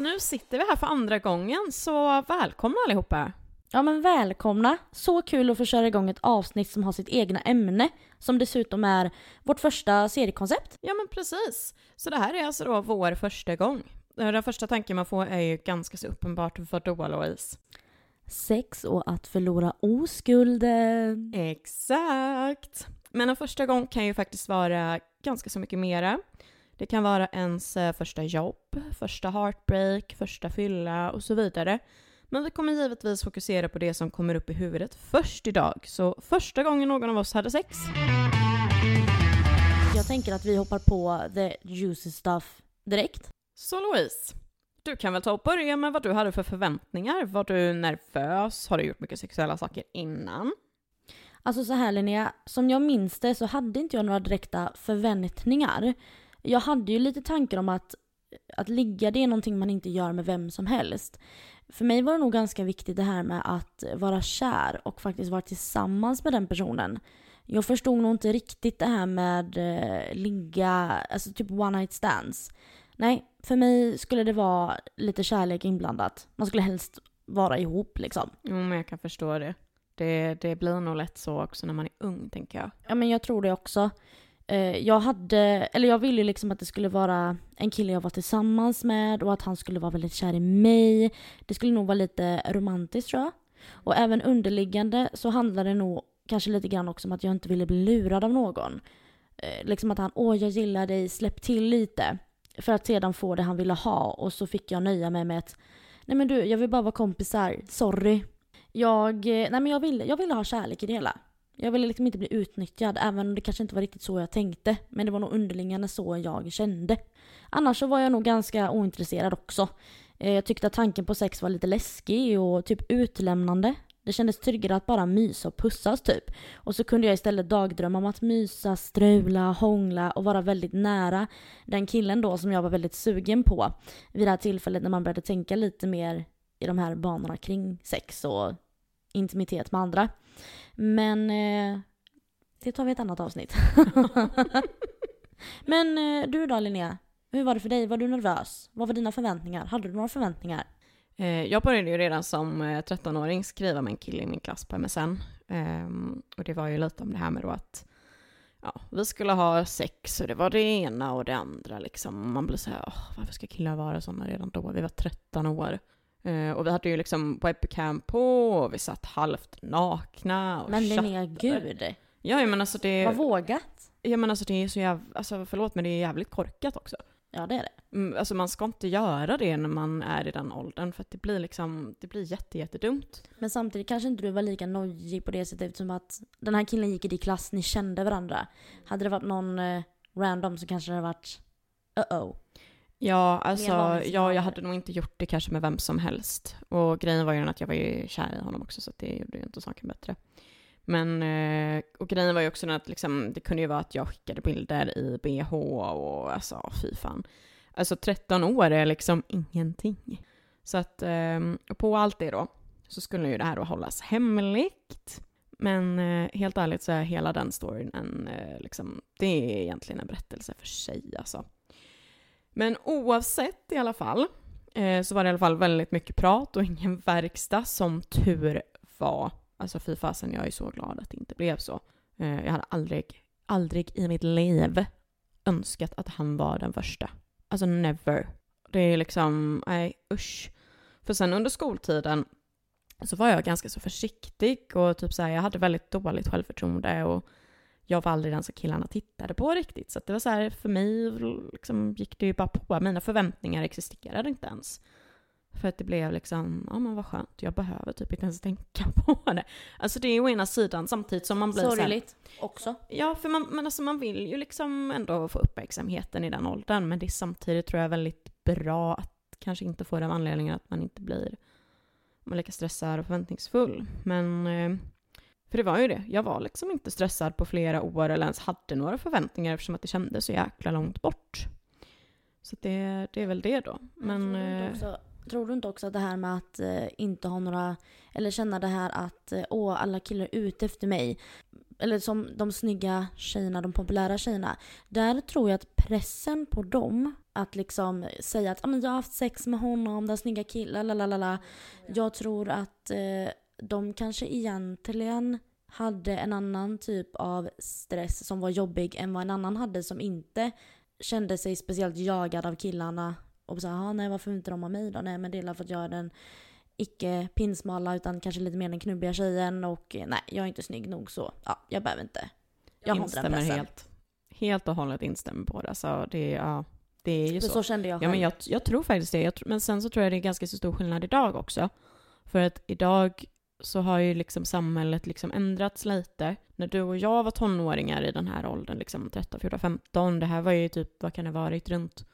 Nu sitter vi här för andra gången, så välkomna allihopa. Ja men välkomna! Så kul att få köra igång ett avsnitt som har sitt egna ämne, som dessutom är vårt första seriekoncept. Ja men precis. Så det här är alltså då vår första gång. Den första tanken man får är ju ganska så uppenbart, vadå Louise? Sex och att förlora oskulden. Exakt! Men en första gång kan ju faktiskt vara ganska så mycket mera. Det kan vara ens eh, första jobb, första heartbreak, första fylla och så vidare. Men vi kommer givetvis fokusera på det som kommer upp i huvudet först idag. Så första gången någon av oss hade sex. Jag tänker att vi hoppar på the juicy stuff direkt. Så Louise, du kan väl ta och börja med vad du hade för förväntningar. Var du nervös? Har du gjort mycket sexuella saker innan? Alltså så här Linnea, som jag minns det så hade inte jag några direkta förväntningar. Jag hade ju lite tankar om att, att ligga det är någonting man inte gör med vem som helst. För mig var det nog ganska viktigt det här med att vara kär och faktiskt vara tillsammans med den personen. Jag förstod nog inte riktigt det här med eh, ligga, alltså typ one night stands. Nej, för mig skulle det vara lite kärlek inblandat. Man skulle helst vara ihop liksom. Jo, men jag kan förstå det. Det, det blir nog lätt så också när man är ung, tänker jag. Ja, men jag tror det också. Eh, jag hade, eller jag ville liksom att det skulle vara en kille jag var tillsammans med och att han skulle vara väldigt kär i mig. Det skulle nog vara lite romantiskt tror jag. Och även underliggande så handlade det nog kanske lite grann också om att jag inte ville bli lurad av någon. Eh, liksom att han, åh jag gillar dig, släpp till lite. För att sedan få det han ville ha och så fick jag nöja mig med att, nej men du, jag vill bara vara kompisar, sorry. Jag, eh, nej men jag ville, jag ville ha kärlek i det hela. Jag ville liksom inte bli utnyttjad, även om det kanske inte var riktigt så jag tänkte. Men det var nog underliggande så jag kände. Annars så var jag nog ganska ointresserad också. Eh, jag tyckte att tanken på sex var lite läskig och typ utlämnande. Det kändes tryggare att bara mysa och pussas typ. Och så kunde jag istället dagdrömma om att mysa, strula, hångla och vara väldigt nära den killen då som jag var väldigt sugen på. Vid det här tillfället när man började tänka lite mer i de här banorna kring sex och intimitet med andra. Men eh, det tar vi ett annat avsnitt. Men eh, du då Linnea? Hur var det för dig? Var du nervös? Vad var dina förväntningar? Hade du några förväntningar? Eh, jag började ju redan som 13-åring skriva med en kille i min klass på MSN. Ehm, och det var ju lite om det här med då att ja, vi skulle ha sex och det var det ena och det andra liksom. Man blir så här, varför ska killar vara sådana redan då? Vi var 13 år. Uh, och vi hade ju liksom webcam på och vi satt halvt nakna och Men Linnea, gud! Ja, men alltså det... Vad vågat! Ja, men alltså det är så jävla... Alltså förlåt, men det är jävligt korkat också. Ja, det är det. Mm, alltså man ska inte göra det när man är i den åldern, för att det blir liksom... Det blir jätte, jättedumt. Men samtidigt kanske inte du var lika nojig på det sättet eftersom att den här killen gick i din klass, ni kände varandra. Hade det varit någon eh, random så kanske det hade varit uh-oh. Ja, alltså ja, jag hade nog inte gjort det kanske med vem som helst. Och grejen var ju att jag var ju kär i honom också så det gjorde ju inte saken bättre. Men, eh, och grejen var ju också att liksom, det kunde ju vara att jag skickade bilder i bh och alltså fy fan. Alltså 13 år är liksom ingenting. Så att eh, på allt det då så skulle ju det här då hållas hemligt. Men eh, helt ärligt så är hela den storyn en, liksom, det är egentligen en berättelse för sig alltså. Men oavsett i alla fall eh, så var det i alla fall väldigt mycket prat och ingen verkstad som tur var. Alltså fy fasen, jag är så glad att det inte blev så. Eh, jag hade aldrig, aldrig i mitt liv önskat att han var den första. Alltså never. Det är liksom, nej usch. För sen under skoltiden så var jag ganska så försiktig och typ så här, jag hade väldigt dåligt självförtroende och jag var aldrig den som killarna tittade på riktigt. Så det var så här, för mig liksom, gick det ju bara på. Mina förväntningar existerade inte ens. För att det blev liksom, ja men vad skönt, jag behöver typ inte ens tänka på det. Alltså det är å ena sidan samtidigt som man blir Sorgligt också. Ja, för man, men alltså man vill ju liksom ändå få uppmärksamheten i den åldern. Men det är samtidigt tror jag väldigt bra att kanske inte få den anledningen att man inte blir man lika stressad och förväntningsfull. Men eh, för det var ju det. Jag var liksom inte stressad på flera år eller ens hade några förväntningar eftersom att det kändes så jäkla långt bort. Så det, det är väl det då. Men... Tror du, också, eh, tror du inte också att det här med att eh, inte ha några, eller känna det här att eh, åh, alla killar är ute efter mig. eller som de snygga tjejerna, de populära tjejerna. Där tror jag att pressen på dem att liksom säga att ah, men jag har haft sex med honom, den snygga killen, lalalala. Jag tror att eh, de kanske egentligen hade en annan typ av stress som var jobbig än vad en annan hade som inte kände sig speciellt jagad av killarna. Och så nej varför inte de har mig då? Nej men det är för att jag är den icke pinsmala utan kanske lite mer den knubbiga tjejen och nej jag är inte snygg nog så ja, jag behöver inte. Jag har inte den pressen. helt. Helt och hållet instämmer på det. Så det, ja, det är ju så. Så kände jag själv. Ja, men jag, jag tror faktiskt det. Jag, men sen så tror jag det är ganska så stor skillnad idag också. För att idag så har ju liksom samhället liksom ändrats lite. När du och jag var tonåringar i den här åldern, liksom 13, 14, 15, det här var ju typ, vad kan det ha varit, runt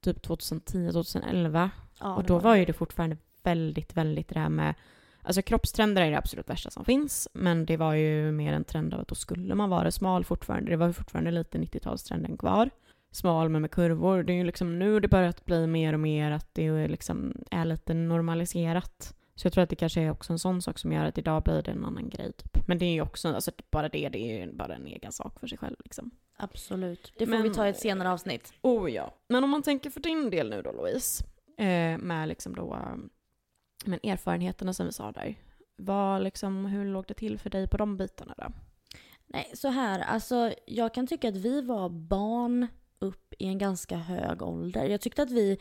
typ 2010, 2011. Ja, och då var, var ju det fortfarande väldigt, väldigt det här med Alltså kroppstrender är det absolut värsta som finns, men det var ju mer en trend av att då skulle man vara smal fortfarande. Det var ju fortfarande lite 90-talstrenden kvar. Smal men med kurvor. Det är ju liksom nu det börjat bli mer och mer att det liksom är lite normaliserat. Så jag tror att det kanske är också en sån sak som gör att idag blir det en annan grej. Typ. Men det är ju också, alltså bara det, det är ju bara en egen sak för sig själv liksom. Absolut. Det får men, vi ta i ett senare avsnitt. Oh ja. Men om man tänker för din del nu då Louise, eh, med liksom då men erfarenheterna som vi sa där. Vad liksom, hur låg det till för dig på de bitarna då? Nej, så här, alltså jag kan tycka att vi var barn upp i en ganska hög ålder. Jag tyckte att vi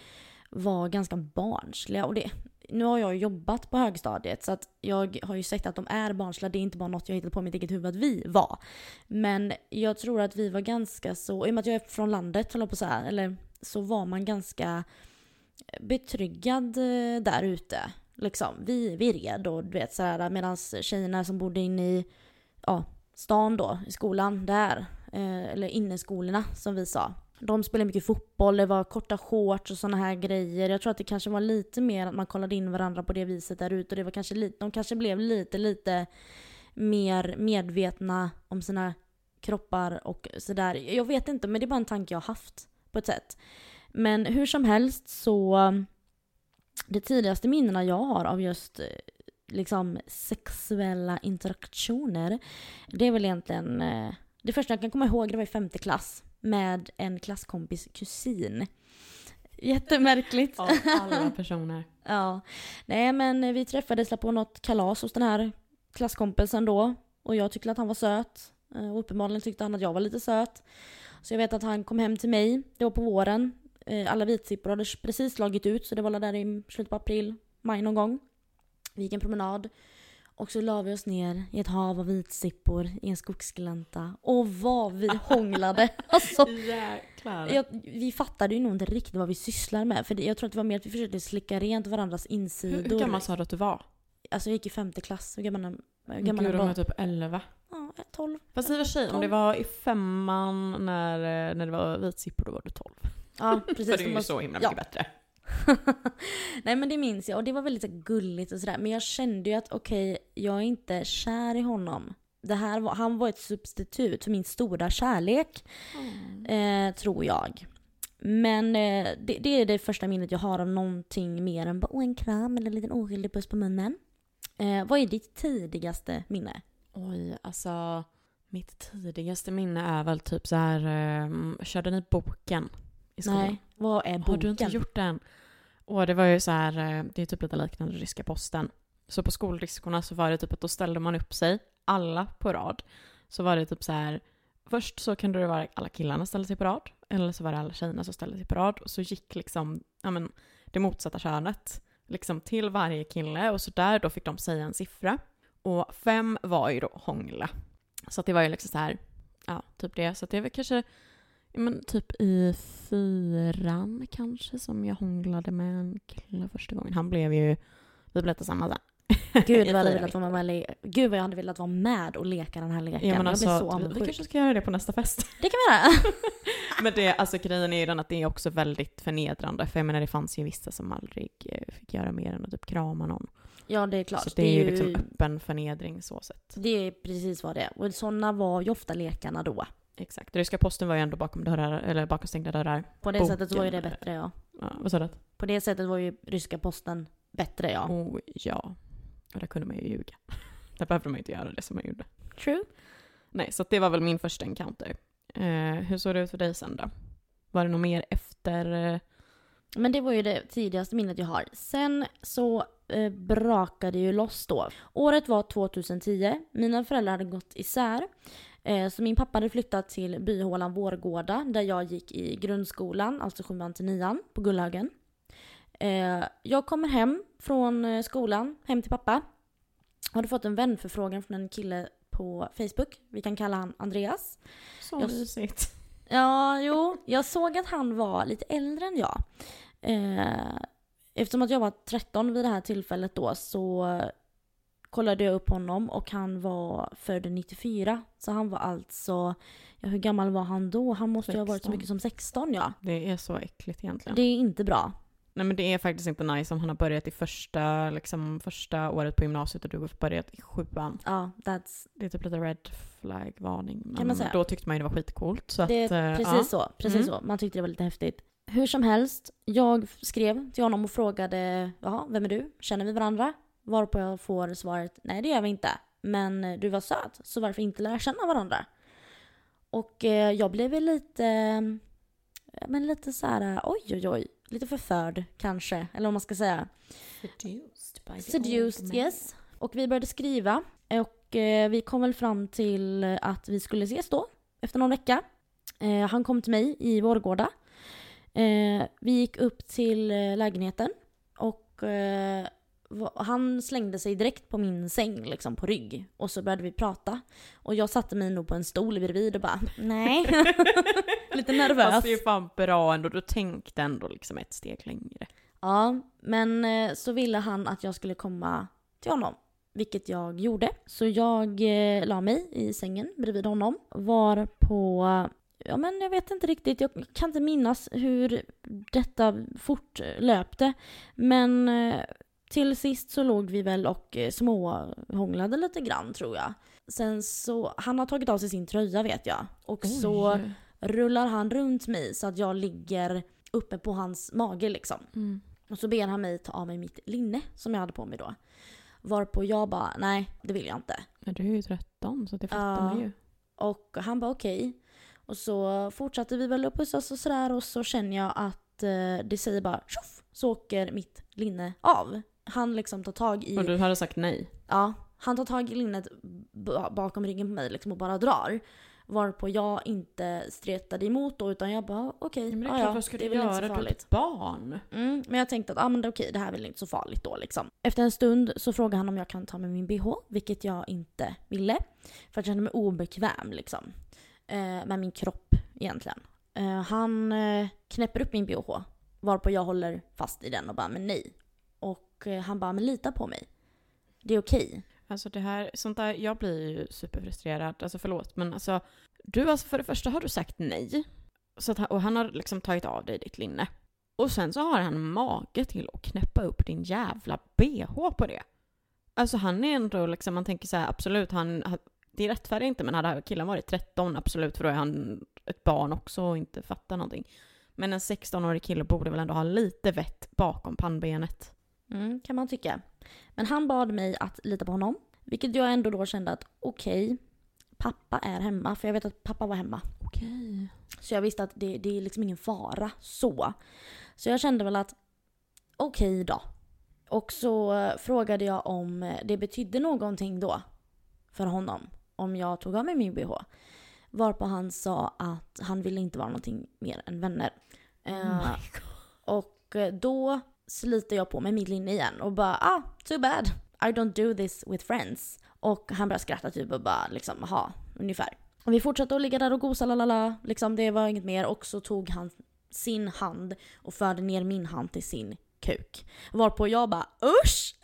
var ganska barnsliga och det, nu har jag jobbat på högstadiet så att jag har ju sett att de är barnsliga. Det är inte bara något jag hittat på i mitt eget huvud att vi var. Men jag tror att vi var ganska så, i och med att jag är från landet, på så här, eller så var man ganska eh, betryggad eh, där ute. Liksom, vi, vi red och du vet sådär medan tjejerna som bodde inne i ja, stan då, i skolan där, eh, eller inneskolorna som vi sa. De spelade mycket fotboll, det var korta shorts och sådana här grejer. Jag tror att det kanske var lite mer att man kollade in varandra på det viset där ute. Och det var kanske lite, de kanske blev lite, lite mer medvetna om sina kroppar och sådär. Jag vet inte, men det är bara en tanke jag har haft på ett sätt. Men hur som helst så det tidigaste minnena jag har av just eh, liksom sexuella interaktioner, det är väl egentligen eh, det första jag kan komma ihåg det var i femte klass med en klasskompis kusin. Jättemärkligt. Av alla personer. ja. Nej men vi träffades på något kalas hos den här klasskompisen då. Och jag tyckte att han var söt. Eh, och uppenbarligen tyckte han att jag var lite söt. Så jag vet att han kom hem till mig, det var på våren. Eh, alla vitsippor hade precis slagit ut så det var där i slutet på april, maj någon gång. Vi gick en promenad. Och så la vi oss ner i ett hav av vitsippor i en skogsglänta. Och vad vi hånglade! Alltså, Jäklar. Jag, vi fattade ju nog inte riktigt vad vi sysslade med. För det, jag tror att det var mer att vi försökte slicka rent varandras insidor. Hur, hur gammal sa du att du var? Alltså jag gick i femte klass. Hur gammal, hur gammal Gud, de var typ elva. Ja, tolv. Fast i och för sig, om det var i femman när, när det var vitsippor, då var du tolv. Ja, precis. För det är ju så himla mycket ja. bättre. Nej men det minns jag och det var väldigt så gulligt och sådär. Men jag kände ju att okej, okay, jag är inte kär i honom. Det här var, han var ett substitut för min stora kärlek. Mm. Eh, tror jag. Men eh, det, det, är det första minnet jag har av någonting mer än bara en kram eller en liten oskyldig puss på munnen. Eh, vad är ditt tidigaste minne? Oj, alltså mitt tidigaste minne är väl typ så här, eh, körde ni boken? i skolan. Nej, vad är boken? Har du inte gjort den? Och det var ju så här, eh, det är typ lite liknande ryska posten. Så på skolriskorna så var det typ att då ställde man upp sig, alla på rad. Så var det typ så här, först så kunde det vara alla killarna ställde sig på rad, eller så var det alla tjejerna som ställde sig på rad. Och så gick liksom, ja men, det motsatta könet liksom till varje kille och så där då fick de säga en siffra. Och fem var ju då hångla. Så att det var ju liksom så här, ja, typ det. Så att det var kanske men typ i fyran kanske som jag hånglade med en kille första gången. Han blev ju, vi blev tillsammans sen. Gud vad, jag velat vara med, Gud vad jag hade velat vara med och leka den här leken. Ja, men alltså, jag blir så vi, vi kanske ska göra det på nästa fest. Det kan vi göra. men det, alltså grejen är ju den att det är också väldigt förnedrande. För jag menar det fanns ju vissa som aldrig eh, fick göra mer än att typ krama någon. Ja det är klart. Så det, det är ju liksom öppen förnedring så sett. Det är precis vad det är. Och sådana var ju ofta lekarna då. Exakt. Ryska posten var ju ändå bakom dörrar, eller bakom stängda dörrar. På det Boken. sättet var ju det bättre ja. ja vad sa du? På det sättet var ju ryska posten bättre ja. Oh ja. Och där kunde man ju ljuga. där behövde man ju inte göra det som man gjorde. True. Nej, så det var väl min första encounter. Eh, hur såg det ut för dig sen då? Var det något mer efter? Eh... Men det var ju det tidigaste minnet jag har. Sen så eh, brakade ju loss då. Året var 2010. Mina föräldrar hade gått isär. Eh, så min pappa hade flyttat till byhålan Vårgårda där jag gick i grundskolan, alltså 7 till 9 på Gullhögen. Eh, jag kommer hem från eh, skolan, hem till pappa. Hade fått en vänförfrågan från en kille på Facebook. Vi kan kalla han Andreas. Så mysigt. Ja, jo. Jag såg att han var lite äldre än jag. Eftersom att jag var 13 vid det här tillfället då så kollade jag upp honom och han var född 94. Så han var alltså, ja hur gammal var han då? Han måste 16. ju ha varit så mycket som 16 ja. Det är så äckligt egentligen. Det är inte bra. Nej men det är faktiskt inte nice om han har börjat i första, liksom, första året på gymnasiet och du har börjat i sjuan. Ja, that's... Det är typ lite red flag-varning. Men kan man säga. då tyckte man ju det var skitcoolt. Så det är precis ja. så. Precis mm. så. Man tyckte det var lite häftigt. Hur som helst, jag skrev till honom och frågade, jaha, vem är du? Känner vi varandra? Varpå jag får svaret, nej det gör vi inte. Men du var söt, så varför inte lära känna varandra? Och eh, jag blev lite, men lite så här, oj oj oj lite förförd kanske, eller vad man ska säga. Seduced by the Seduced, yes. Och vi började skriva och eh, vi kom väl fram till att vi skulle ses då, efter någon vecka. Eh, han kom till mig i Vårgårda. Eh, vi gick upp till eh, lägenheten och eh, han slängde sig direkt på min säng, liksom på rygg. Och så började vi prata. Och jag satte mig nog på en stol bredvid och bara, nej. Lite nervös. Fast det är ju fan bra ändå, du tänkte ändå liksom ett steg längre. Ja, men eh, så ville han att jag skulle komma till honom. Vilket jag gjorde. Så jag eh, la mig i sängen bredvid honom. Var på ja men jag vet inte riktigt, jag kan inte minnas hur detta fortlöpte. Men eh, till sist så låg vi väl och eh, småhånglade lite grann tror jag. Sen så, han har tagit av sig sin tröja vet jag. Och Oj. så rullar han runt mig så att jag ligger uppe på hans mage liksom. Mm. Och så ber han mig ta av mig mitt linne som jag hade på mig då. Varpå jag bara, nej det vill jag inte. Men du är ju 13 så det fattar uh, man ju. Och han bara okej. Okay. Och så fortsatte vi väl att pussas och sådär och så känner jag att eh, det säger bara tjoff så åker mitt linne av han liksom tar tag i... Och du hade sagt nej? Ja. Han tar tag i linnet bakom ryggen på mig liksom och bara drar. Varpå jag inte stretade emot då utan jag bara okej, okay, ja, ja, vad ska du göra? Du är ett barn. Mm, men jag tänkte att ah, men okej, okay, det här är väl inte så farligt då liksom. Efter en stund så frågar han om jag kan ta med min bh, vilket jag inte ville. För att jag kände mig obekväm liksom. Eh, med min kropp egentligen. Eh, han eh, knäpper upp min bh, varpå jag håller fast i den och bara men nej, och eh, han bara, men lita på mig. Det är okej. Okay. Alltså det här, sånt där, jag blir ju superfrustrerad. Alltså förlåt, men alltså. Du alltså för det första har du sagt nej. Så att, och han har liksom tagit av dig ditt linne. Och sen så har han mage till att knäppa upp din jävla bh på det. Alltså han är ändå liksom, man tänker så här, absolut, han, det rättfärdigar inte, men hade killen varit 13, absolut, för då är han ett barn också och inte fattar någonting. Men en 16-årig kille borde väl ändå ha lite vett bakom pannbenet. Mm, kan man tycka. Men han bad mig att lita på honom. Vilket jag ändå då kände att okej, okay, pappa är hemma. För jag vet att pappa var hemma. Okej. Okay. Så jag visste att det, det är liksom ingen fara så. Så jag kände väl att okej okay då. Och så eh, frågade jag om det betydde någonting då för honom. Om jag tog av mig min bh. Varpå han sa att han ville inte vara någonting mer än vänner. Oh uh, och då sliter jag på mig mitt linne igen och bara ah, too bad. I don't do this with friends. Och han börjar skratta typ och bara liksom, ha ungefär. Och vi fortsatte att ligga där och gosa lalala, liksom det var inget mer. Och så tog han sin hand och förde ner min hand till sin kuk. Varpå jag bara usch!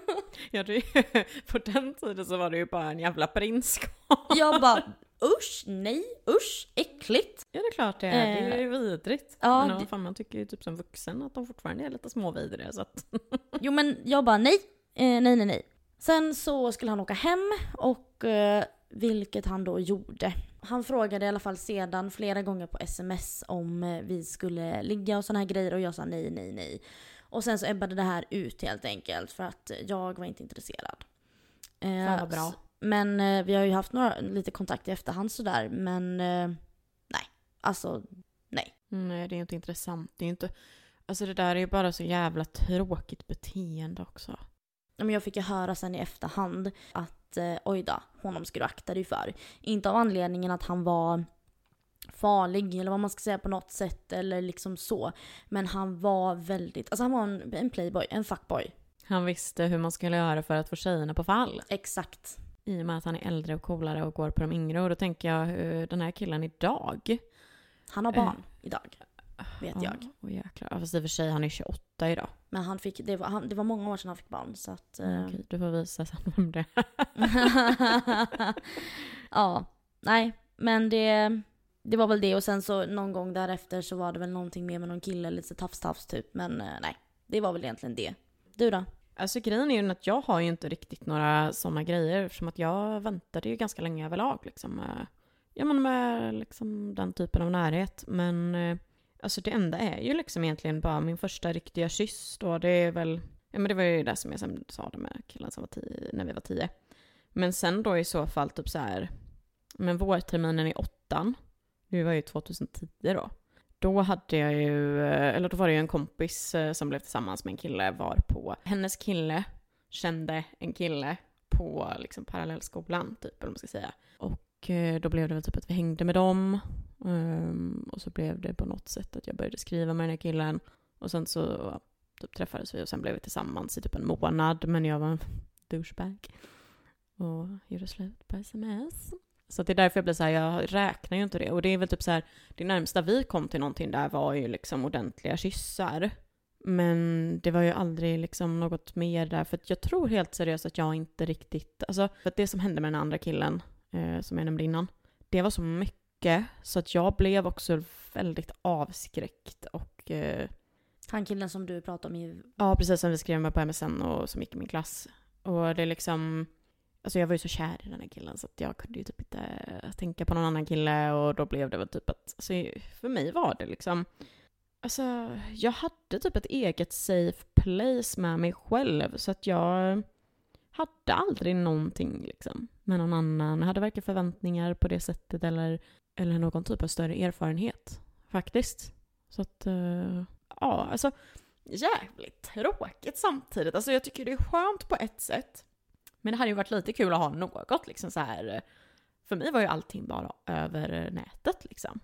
ja, det, på den tiden så var det ju bara en jävla prinskorv. jag bara usch, nej, usch, äckligt. Ja det är klart det är, det är ju eh, vidrigt. Ja, men fan, man tycker ju typ som vuxen att de fortfarande är lite småvidriga så att... jo men jag bara nej, eh, nej nej nej. Sen så skulle han åka hem och eh, vilket han då gjorde. Han frågade i alla fall sedan flera gånger på sms om eh, vi skulle ligga och såna här grejer och jag sa nej, nej, nej. Och sen så ebbade det här ut helt enkelt för att jag var inte intresserad. Fan vad bra. Men eh, vi har ju haft några, lite kontakt i efterhand sådär, men eh, nej. Alltså, nej. Nej, det är inte intressant. Det är inte... Alltså det där är ju bara så jävla tråkigt beteende också. Men jag fick ju höra sen i efterhand att eh, oj då, honom ska du akta dig för. Inte av anledningen att han var farlig eller vad man ska säga på något sätt eller liksom så. Men han var väldigt, alltså han var en, en playboy, en fuckboy. Han visste hur man skulle göra för att få tjejerna på fall. Exakt. I och med att han är äldre och coolare och går på de yngre. Och då tänker jag hur den här killen idag. Han har barn idag. Vet Ja, jag. Åh jäklar. Ja, Fast i och för sig, han är 28 idag. Men han fick, det var, han, det var många år sedan han fick barn så att... eh, Okej, du får visa sen vem det är. ja, nej. Men det, det var väl det och sen så någon gång därefter så var det väl någonting mer med någon kille, lite tafs-tafs typ. Men eh, nej, det var väl egentligen det. Du då? Alltså grejen är ju att jag har ju inte riktigt några sådana grejer eftersom att jag väntade ju ganska länge överlag liksom. Eh, ja men med liksom den typen av närhet. Men eh, alltså det enda är ju liksom egentligen bara min första riktiga kyss då. Det är väl, ja men det var ju det som jag sen sa det med killen som var tio, när vi var tio. Men sen då i så fall typ så här, men vårterminen i åttan, det var ju 2010 då. Då hade jag ju, eh, eller då var det ju en kompis eh, som blev tillsammans med en kille var på, hennes kille kände en kille på liksom parallellskolan typ, eller vad man ska säga. Och eh, då blev det väl typ att vi hängde med dem. Ehm, och så blev det på något sätt att jag började skriva med den här killen. Och sen så typ träffades vi och sen blev vi tillsammans i typ en månad. Men jag var en douchebag. Och gjorde slut på sms. Så det är därför jag blir så här, jag räknar ju inte det. Och det är väl typ så här, det närmsta vi kom till någonting där var ju liksom ordentliga kyssar. Men det var ju aldrig liksom något mer där, för att jag tror helt seriöst att jag inte riktigt, alltså för att det som hände med den andra killen, eh, som jag nämnde innan, det var så mycket så att jag blev också väldigt avskräckt och eh, Han killen som du pratade om i... Ja, precis som vi skrev med på MSN och som gick i min klass. Och det är liksom, alltså jag var ju så kär i den här killen så att jag kunde ju typ inte tänka på någon annan kille och då blev det väl typ att, alltså för mig var det liksom, alltså jag hade typ ett eget safe place med mig själv så att jag hade aldrig någonting liksom med någon annan. Jag hade varken förväntningar på det sättet eller, eller någon typ av större erfarenhet faktiskt. Så att, eh, ja, alltså jävligt tråkigt samtidigt. Alltså jag tycker det är skönt på ett sätt. Men det hade ju varit lite kul att ha något liksom så här. För mig var ju allting bara över nätet liksom.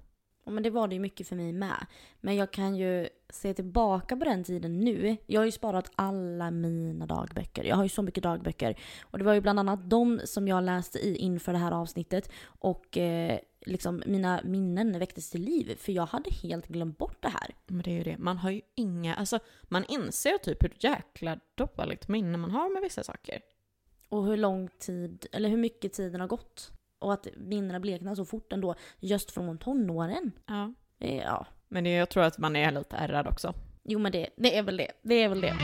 Ja, men det var det ju mycket för mig med. Men jag kan ju se tillbaka på den tiden nu. Jag har ju sparat alla mina dagböcker. Jag har ju så mycket dagböcker. Och det var ju bland annat de som jag läste i inför det här avsnittet. Och eh, liksom mina minnen väcktes till liv. För jag hade helt glömt bort det här. Men det är ju det, man har ju inga, alltså man inser typ hur jäkla dåligt minne man har med vissa saker. Och hur lång tid, eller hur mycket tiden har gått. Och att minnena bleknar så fort ändå, just från tonåren. Ja. Är- Ja. Men det, jag tror att man är lite ärrad också. Jo men det, det är väl det. Det är väl det.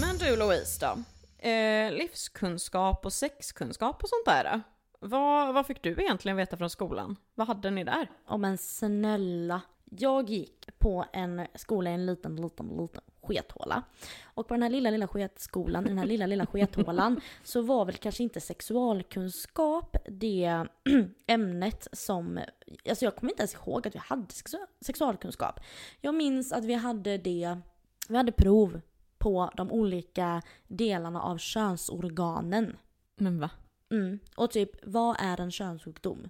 Men du Louise då? Eh, livskunskap och sexkunskap och sånt där. Vad, vad fick du egentligen veta från skolan? Vad hade ni där? Ja men snälla. Jag gick på en skola i en liten, liten, liten skethåla. Och på den här lilla, lilla sketskolan, i den här lilla, lilla skethålan, så var väl kanske inte sexualkunskap det ämnet som... Alltså jag kommer inte ens ihåg att vi hade sexu- sexualkunskap. Jag minns att vi hade det... Vi hade prov på de olika delarna av könsorganen. Men va? Mm. Och typ, vad är en könssjukdom?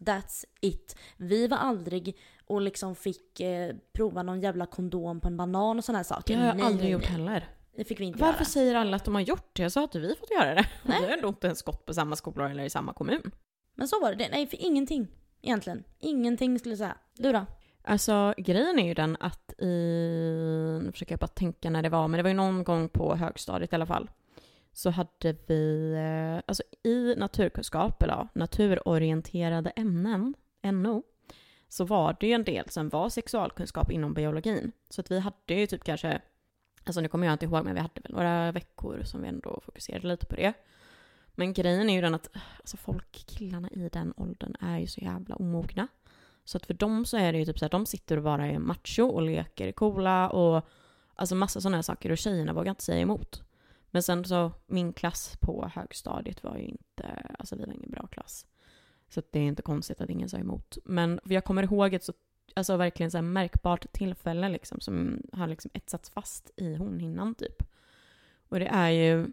That's it. Vi var aldrig och liksom fick eh, prova någon jävla kondom på en banan och sådana här saker. Det har jag Nej, aldrig nej, gjort nej. heller. Det fick vi inte Varför göra. säger alla att de har gjort det? Jag sa att vi fått göra det. Nej. Vi har ändå inte ens gått på samma skolor eller i samma kommun. Men så var det. Nej, för ingenting. Egentligen. Ingenting skulle jag säga. Du då? Alltså grejen är ju den att i, nu försöker jag bara tänka när det var, men det var ju någon gång på högstadiet i alla fall. Så hade vi, eh, alltså i naturkunskap, eller ja, naturorienterade ämnen, NO, så var det ju en del som var sexualkunskap inom biologin. Så att vi hade ju typ kanske, alltså nu kommer jag inte ihåg, men vi hade väl några veckor som vi ändå fokuserade lite på det. Men grejen är ju den att alltså folk, killarna i den åldern är ju så jävla omogna. Så att för dem så är det ju typ så att de sitter och bara är macho och leker coola och alltså massa sådana här saker och tjejerna vågar inte säga emot. Men sen så, min klass på högstadiet var ju inte, alltså vi var ingen bra klass. Så det är inte konstigt att ingen sa emot. Men jag kommer ihåg ett så, alltså verkligen så här märkbart tillfälle liksom som har liksom etsats fast i hornhinnan typ. Och det är ju,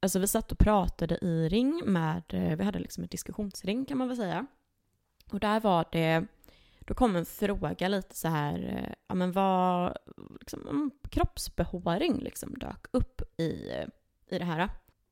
alltså vi satt och pratade i ring med, vi hade liksom ett diskussionsring kan man väl säga. Och där var det, då kom en fråga lite så här, ja men vad, liksom, kroppsbehåring liksom dök upp i, i det här.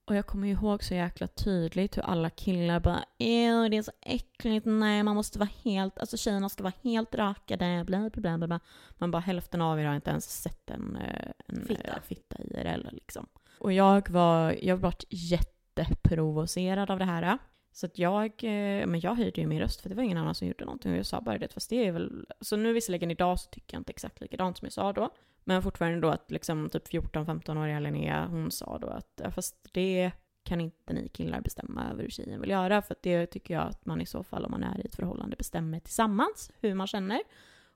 Och jag kommer ihåg så jäkla tydligt hur alla killar bara Ew, det är så äckligt, nej man måste vara helt, alltså tjejerna ska vara helt rakade, bla bla bla bla. Man bara hälften av er har inte ens sett en, eh, en fitta. Eh, fitta er eller liksom. Och jag var, jag vart jätteprovocerad av det här. Så att jag, eh, men jag höjde ju min röst för det var ingen annan som gjorde någonting och jag sa bara det, fast det är väl, så nu visserligen idag så tycker jag inte exakt likadant som jag sa då. Men fortfarande då att liksom typ 14-15-åriga Linnea, hon sa då att ja, fast det kan inte ni killar bestämma över hur tjejen vill göra. För det tycker jag att man i så fall om man är i ett förhållande bestämmer tillsammans hur man känner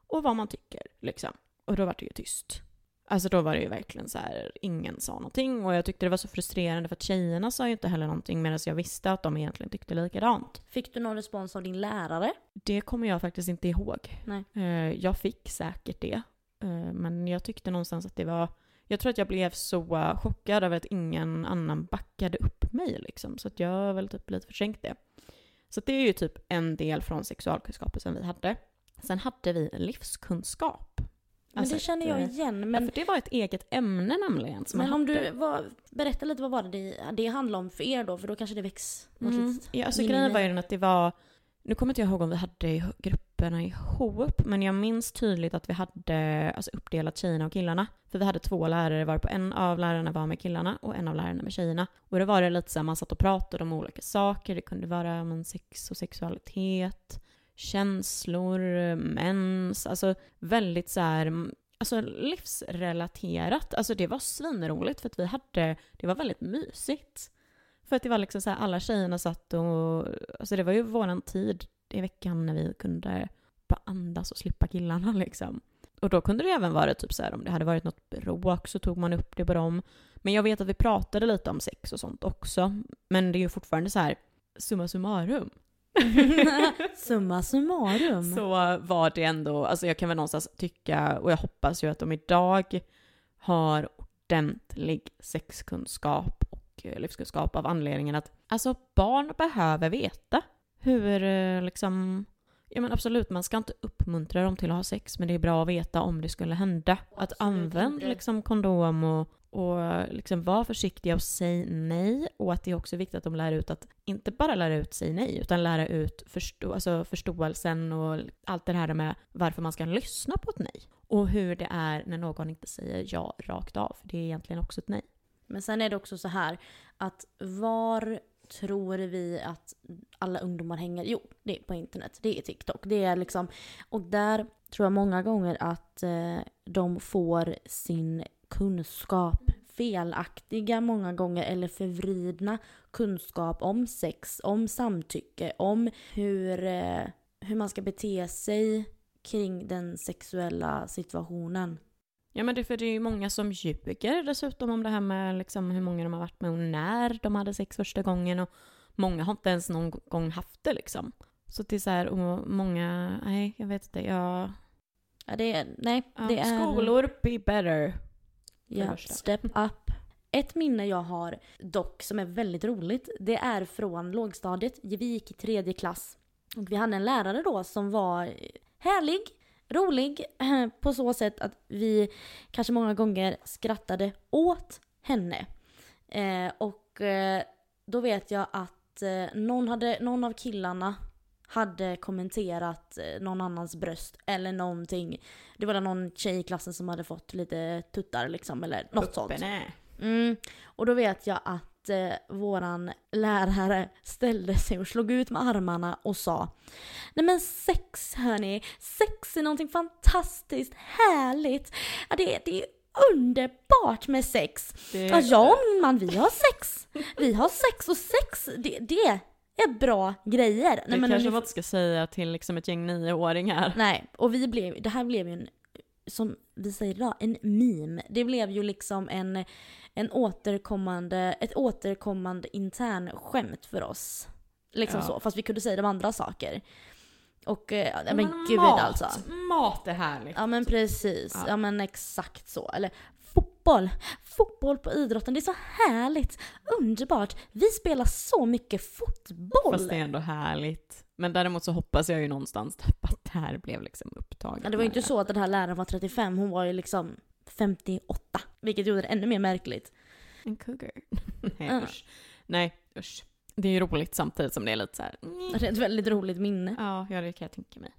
och vad man tycker. Liksom. Och då var det ju tyst. Alltså då var det ju verkligen så här, ingen sa någonting och jag tyckte det var så frustrerande för att tjejerna sa ju inte heller någonting medan jag visste att de egentligen tyckte likadant. Fick du någon respons av din lärare? Det kommer jag faktiskt inte ihåg. Nej. Eh, jag fick säkert det. Eh, men jag tyckte någonstans att det var... Jag tror att jag blev så chockad över att ingen annan backade upp mig liksom. Så att jag har väl typ lite förträngt det. Så det är ju typ en del från sexualkunskapen som vi hade. Sen hade vi livskunskap. Men alltså, det känner jag eh, igen. Men... Ja, för det var ett eget ämne nämligen. men om du var, berätta lite vad var det det, det handlade om för er då? För då kanske det väcks något mm. litet Ja, alltså grejen var ju att det var nu kommer inte jag ihåg om vi hade grupperna ihop, men jag minns tydligt att vi hade alltså, uppdelat tjejerna och killarna. För vi hade två lärare varpå en av lärarna var med killarna och en av lärarna med tjejerna. Och då var det lite så här, man satt och pratade om olika saker. Det kunde vara men, sex och sexualitet, känslor, mens, alltså väldigt så här, mm, alltså livsrelaterat. Alltså det var svinroligt för att vi hade, det var väldigt mysigt. För att det var liksom så här, alla tjejerna satt och, alltså det var ju våran tid i veckan när vi kunde bara andas och slippa killarna liksom. Och då kunde det även vara typ så här, om det hade varit något bråk så tog man upp det på dem. Men jag vet att vi pratade lite om sex och sånt också. Men det är ju fortfarande så här, summa summarum. summa summarum. Så var det ändå, alltså jag kan väl någonstans tycka, och jag hoppas ju att de idag har ordentlig sexkunskap Eh, livskunskap av anledningen att alltså barn behöver veta hur eh, liksom Ja men absolut, man ska inte uppmuntra dem till att ha sex men det är bra att veta om det skulle hända. Att använda liksom kondom och, och liksom vara försiktiga och säg nej. Och att det är också viktigt att de lär ut att inte bara lära ut sig nej utan lära ut förstå, alltså förståelsen och allt det här med varför man ska lyssna på ett nej. Och hur det är när någon inte säger ja rakt av. För det är egentligen också ett nej. Men sen är det också så här att var tror vi att alla ungdomar hänger? Jo, det är på internet. Det är TikTok. Det är liksom, och där tror jag många gånger att eh, de får sin kunskap felaktiga många gånger eller förvridna kunskap om sex, om samtycke, om hur, eh, hur man ska bete sig kring den sexuella situationen. Ja men det, för det är ju många som ljuger dessutom om det här med liksom hur många de har varit med och när de hade sex första gången och många har inte ens någon gång haft det liksom. Så det är så här, och många, nej jag vet inte, jag... Ja det är, nej det är... Skolor, be better. Ja, step up. Ett minne jag har dock som är väldigt roligt, det är från lågstadiet. Vi gick i tredje klass. Och vi hade en lärare då som var härlig, rolig på så sätt att vi kanske många gånger skrattade åt henne. Eh, och eh, då vet jag att eh, någon, hade, någon av killarna hade kommenterat eh, någon annans bröst eller någonting. Det var någon tjej i klassen som hade fått lite tuttar liksom eller något sånt. Mm. Och då vet jag att eh, våran lärare ställde sig och slog ut med armarna och sa Nej men sex hörni, sex är någonting fantastiskt härligt. Ja, det, det är underbart med sex. Det... Ja, jag och min man vi har sex. Vi har sex och sex, det, det är bra grejer. Det Nej, men kanske man inte ska säga till liksom ett gäng nioåringar. Nej, och vi blev, det här blev ju en som vi säger idag, en meme. Det blev ju liksom en, en återkommande, ett återkommande intern skämt för oss. Liksom Ja. så, fast vi kunde säga de andra saker. Och, eh, ja, men Men gud mat, alltså. Mat är härligt. Ja men precis, Ja. ja. men exakt så. Eller fotboll, fotboll på idrotten, det är så härligt, underbart. Vi spelar så mycket fotboll. Fast det är ändå härligt. Men däremot så hoppas jag ju någonstans att det här blev liksom upptaget. Ja, det var ju inte så att den här läraren var 35, hon var ju liksom 58. Vilket gjorde det ännu mer märkligt. En cougar. Nej Ja. usch. Nej usch. Det är ju roligt samtidigt som det är lite så här. mm. Det är ett väldigt roligt minne. Ja, ja, det kan jag tänka mig.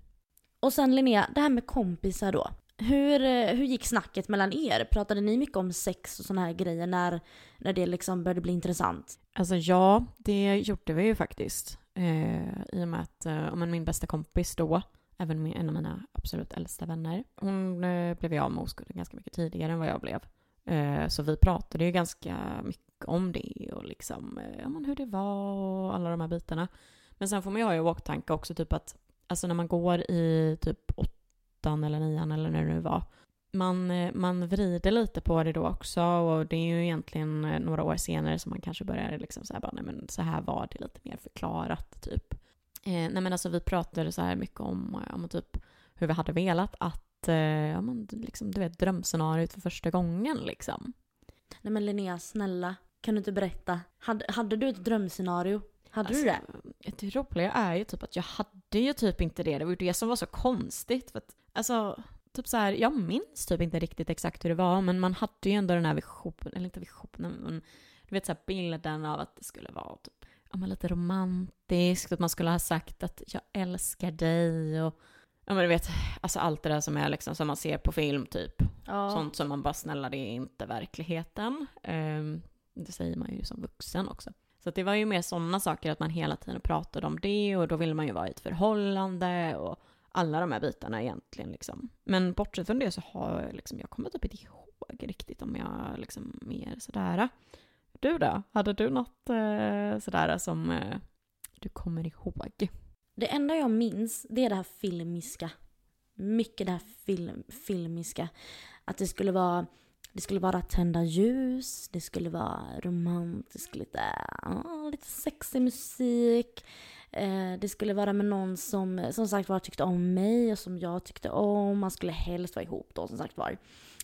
Och sen Linnea, det här med kompisar då. Hur, eh, hur gick snacket mellan er? Pratade ni mycket om sex och sådana här grejer när, när det liksom började bli intressant? Alltså ja, det gjorde vi ju faktiskt. Eh, I och med att eh, min bästa kompis då, även en av mina absolut äldsta vänner, hon eh, blev jag av med oskulden ganska mycket tidigare än vad jag blev. Eh, så vi pratade ju ganska mycket om det och liksom eh, ja, men hur det var och alla de här bitarna. Men sen får man ju ha i åtanke också typ att alltså när man går i typ åttan eller nian eller när det nu var, man, eh, man vrider lite på det då också och det är ju egentligen eh, några år senare som man kanske börjar liksom så här bara, nej men så här var det lite mer förklarat typ. Eh, nej men alltså vi pratade så här mycket om, eh, om typ hur vi hade velat att, eh, ja men liksom du vet drömscenariot för första gången liksom. Nej men Linnea, snälla. Kan du inte berätta? Hade, hade du ett drömscenario? Hade du det? Alltså, Det roliga är ju typ att jag hade ju typ inte det. Det var ju det som var så konstigt. För att, alltså, typ så här, jag minns typ inte riktigt exakt hur det var, men man hade ju ändå den här visionen, eller inte visionen, men du vet så här bilden av att det skulle vara typ, ja, men lite romantiskt, att man skulle ha sagt att jag älskar dig och Ja men du vet, alltså allt det där som är liksom som man ser på film typ. Ja. Sånt som man bara snälla det är inte verkligheten. Ehm, det säger man ju som vuxen också. Så det var ju mer sådana saker att man hela tiden pratade om det och då ville man ju vara i ett förhållande och alla de här bitarna egentligen liksom. Men bortsett från det så har jag liksom, jag kommer typ inte ihåg riktigt om jag liksom mer sådär. Du då? Hade du något eh, sådär som eh, du kommer ihåg? Det enda jag minns, det är det här filmiska. Mycket det här film, filmiska. Att det skulle vara det skulle vara tända ljus, det skulle vara romantiskt, lite, ah, lite sexig musik. Eh, det skulle vara med någon som som sagt var tyckte om mig och som jag tyckte om. Man skulle helst vara ihop då som sagt var.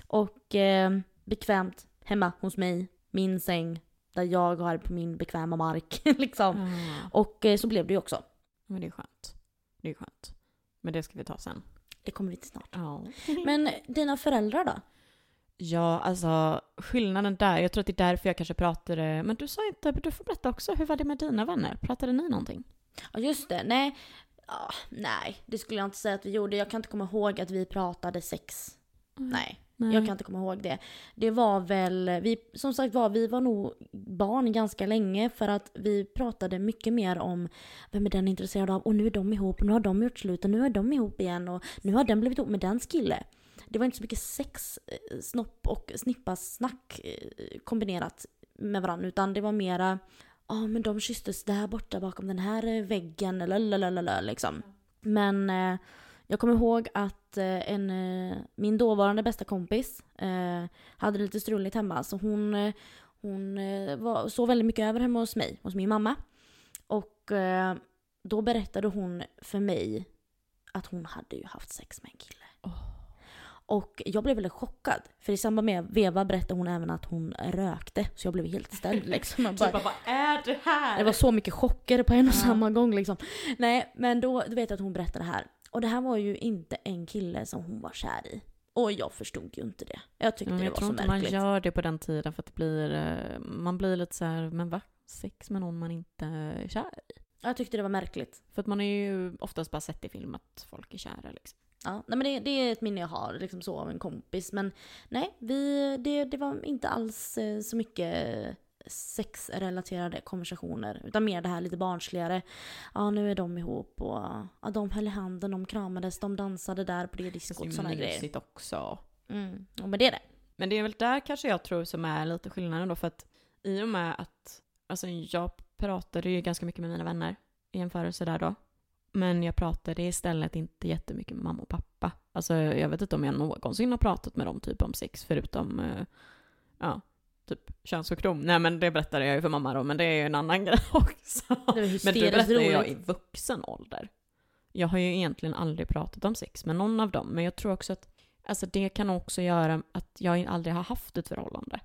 Och eh, bekvämt hemma hos mig, min säng, där jag har på min bekväma mark. liksom. Ah, Och eh, så blev det ju också. men det är skönt. Det är skönt. Men det ska vi ta sen. Det kommer vi till snart. Ja. Men dina föräldrar då? Ja, alltså skillnaden där, jag tror att det är därför jag kanske pratade, men du sa inte, du får berätta också, hur var det med dina vänner? Pratade ni någonting? Ja just det, nej. Ja, nej, det skulle jag inte säga att vi gjorde. Jag kan inte komma ihåg att vi pratade sex. Nej, jag kan inte komma ihåg det. Det var väl, vi, som sagt var, vi var nog barn ganska länge för att vi pratade mycket mer om vem är den intresserad av och nu är de ihop och nu har de gjort slut och nu är de ihop igen och nu har den blivit ihop med den kille. Det var inte så mycket sex, eh, snopp och snippasnack eh, kombinerat med varandra utan det var mera Ja men de kysstes där borta bakom den här eh, väggen lalalala, liksom. Men eh, jag kommer ihåg att eh, en, eh, min dåvarande bästa kompis eh, hade lite struligt hemma så hon, eh, hon eh, var, sov väldigt mycket över hemma hos mig, hos min mamma. Och eh, då berättade hon för mig att hon hade ju haft sex med en kille. Och jag blev väldigt chockad. För i samband med veva berättade hon även att hon rökte. Så jag blev helt ställd liksom. Jag bara, Typ, vad är det här? det var så mycket chocker på en och samma gång liksom. Nej, men då, då vet jag att hon berättade det här. Och det här var ju inte en kille som hon var kär i. Och jag förstod ju inte det. Jag tyckte det jag var tror så inte märkligt. man gör det på den tiden för att det blir, eh, man blir lite så här, men va? Sex med någon man inte är kär i? Jag tyckte det var märkligt. För att man har ju oftast bara sett i film att folk är kära liksom. Ja, nej men det, det är ett minne jag har liksom så av en kompis. Men nej, vi, det, det var inte alls eh, så mycket sexrelaterade konversationer. Utan mer det här lite barnsligare. Ja, nu är de ihop och ja, de höll i handen, de kramades, de dansade där på det Det diskot. är Sådana grejer. mysigt också. Mm. Ja, men det är det. Men det är väl där kanske jag tror som är lite skillnaden då för att i och med att, alltså jag pratade ju ganska mycket med mina vänner i jämförelse där då. Men jag pratade istället inte jättemycket med mamma och pappa. Alltså jag vet inte om jag någonsin har pratat med dem typ om sex förutom, eh, ja, typ könssjukdom. Nej men det berättade jag ju för mamma då, men det är ju en annan grej också. men det berättade roligt. jag i vuxen ålder. Jag har ju egentligen aldrig pratat om sex med någon av dem, men jag tror också att alltså det kan också göra att jag aldrig har haft ett förhållande.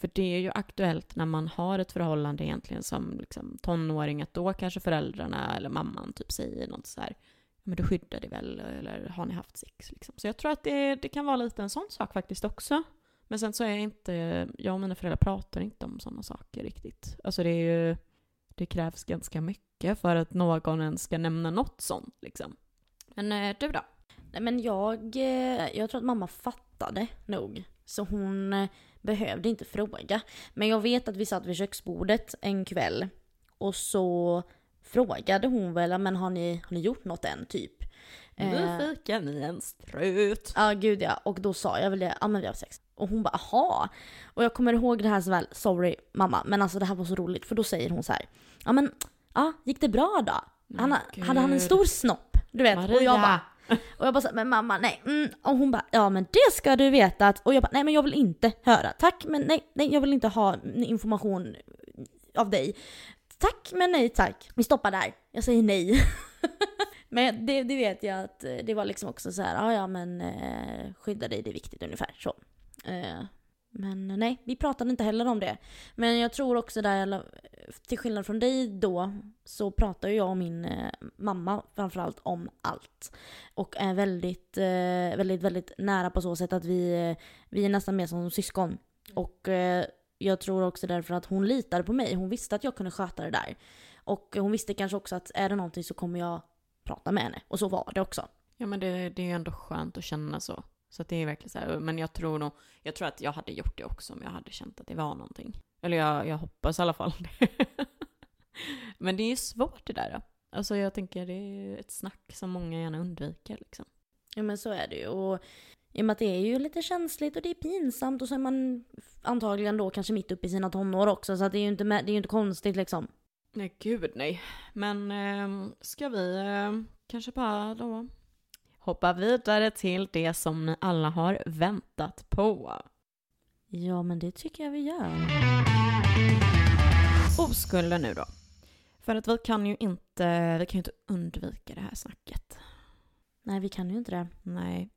För det är ju aktuellt när man har ett förhållande egentligen som liksom tonåring, att då kanske föräldrarna eller mamman typ säger något så här, men du skyddar dig väl, eller har ni haft sex? Liksom. Så jag tror att det, det kan vara lite en sån sak faktiskt också. Men sen så är jag inte, jag och mina föräldrar pratar inte om sådana saker riktigt. Alltså det är ju, det krävs ganska mycket för att någon ens ska nämna något sånt liksom. Men eh, du då? Nej men jag, eh, jag tror att mamma fattade nog. Så hon eh, behövde inte fråga. Men jag vet att vi satt vid köksbordet en kväll och så frågade hon väl, men har ni, har ni gjort något än typ? Nu fikar ni en strut. Ja gud ja, och då sa jag väl det, ja men vi har sex. Och hon bara aha. Och jag kommer ihåg det här så väl, sorry mamma, men alltså det här var så roligt för då säger hon så här, ja men, ja gick det bra då? Han, hade han en stor snopp? Du vet, Maria. och jag bara och jag bara såhär, men mamma nej. Mm. Och hon bara, ja men det ska du veta att, och jag bara, nej men jag vill inte höra. Tack men nej, nej jag vill inte ha information av dig. Tack men nej tack. Vi stoppar där. Jag säger nej. men det, det, vet jag att eh, det var liksom också så här, ja ja men eh, skydda dig det är viktigt ungefär så. Eh, men nej, vi pratade inte heller om det. Men jag tror också där, till skillnad från dig då, så pratar jag och min eh, mamma framförallt om allt. Och är väldigt, eh, väldigt, väldigt nära på så sätt att vi, eh, vi är nästan mer som syskon. Och eh, jag tror också därför att hon litade på mig. Hon visste att jag kunde sköta det där. Och hon visste kanske också att är det någonting så kommer jag prata med henne. Och så var det också. Ja men det, det är ju ändå skönt att känna så. Så det är verkligen så här, men jag tror nog, jag tror att jag hade gjort det också om jag hade känt att det var någonting. Eller jag, jag hoppas i alla fall det. men det är ju svårt det där. Då. Alltså jag tänker det är ett snack som många gärna undviker liksom. Ja men så är det ju. Och i och med att det är ju lite känsligt och det är pinsamt och så är man antagligen då kanske mitt uppe i sina tonår också så att det är ju inte, det är inte konstigt liksom. Nej gud nej. Men eh, ska vi eh, kanske bara då hoppa vidare till det som ni alla har väntat på. Ja, men det tycker jag vi gör. Oskulder nu då. För att vi kan ju inte, vi kan ju inte undvika det här snacket. Nej, vi kan ju inte det. Nej.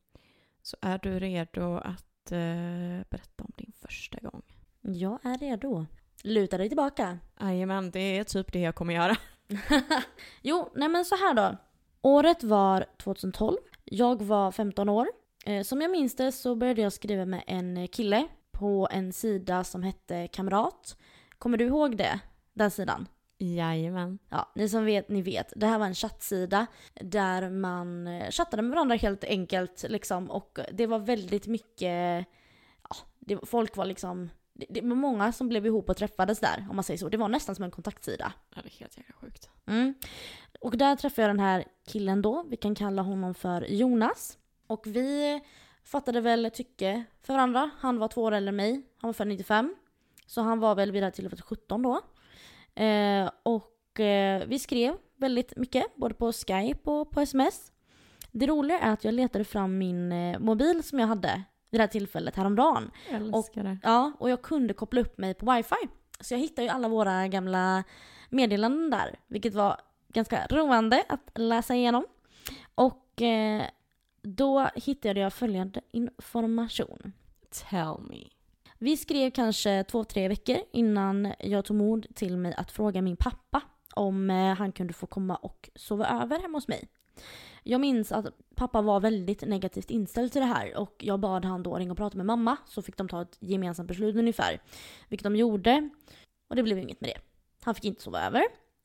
Så är du redo att uh, berätta om din första gång? Jag är redo. Luta dig tillbaka. Jajamän, det är typ det jag kommer göra. jo, nej men så här då. Året var 2012 jag var 15 år. Eh, som jag minns det så började jag skriva med en kille på en sida som hette Kamrat. Kommer du ihåg det? Den sidan? Jajamän. Ja, ni som vet, ni vet. Det här var en chattsida där man eh, chattade med varandra helt enkelt liksom och det var väldigt mycket, ja, det, folk var liksom det, det var många som blev ihop och träffades där, om man säger så. Det var nästan som en kontaktsida. Ja, det är helt jäkla sjukt. Mm. Och där träffade jag den här killen då, vi kan kalla honom för Jonas. Och vi fattade väl tycke för varandra. Han var två år äldre än mig, han var född 95. Så han var väl vid det här tillfället 17 då. Eh, och eh, vi skrev väldigt mycket, både på Skype och på sms. Det roliga är att jag letade fram min eh, mobil som jag hade vid det här tillfället häromdagen. Jag älskar och, det. Ja, och jag kunde koppla upp mig på wifi. Så jag hittade ju alla våra gamla meddelanden där, vilket var ganska roande att läsa igenom. Och eh, då hittade jag följande information. Tell me. Vi skrev kanske två, tre veckor innan jag tog mod till mig att fråga min pappa om eh, han kunde få komma och sova över hemma hos mig. Jag minns att pappa var väldigt negativt inställd till det här och jag bad han då ringa och prata med mamma så fick de ta ett gemensamt beslut ungefär. Vilket de gjorde och det blev inget med det. Han fick inte sova över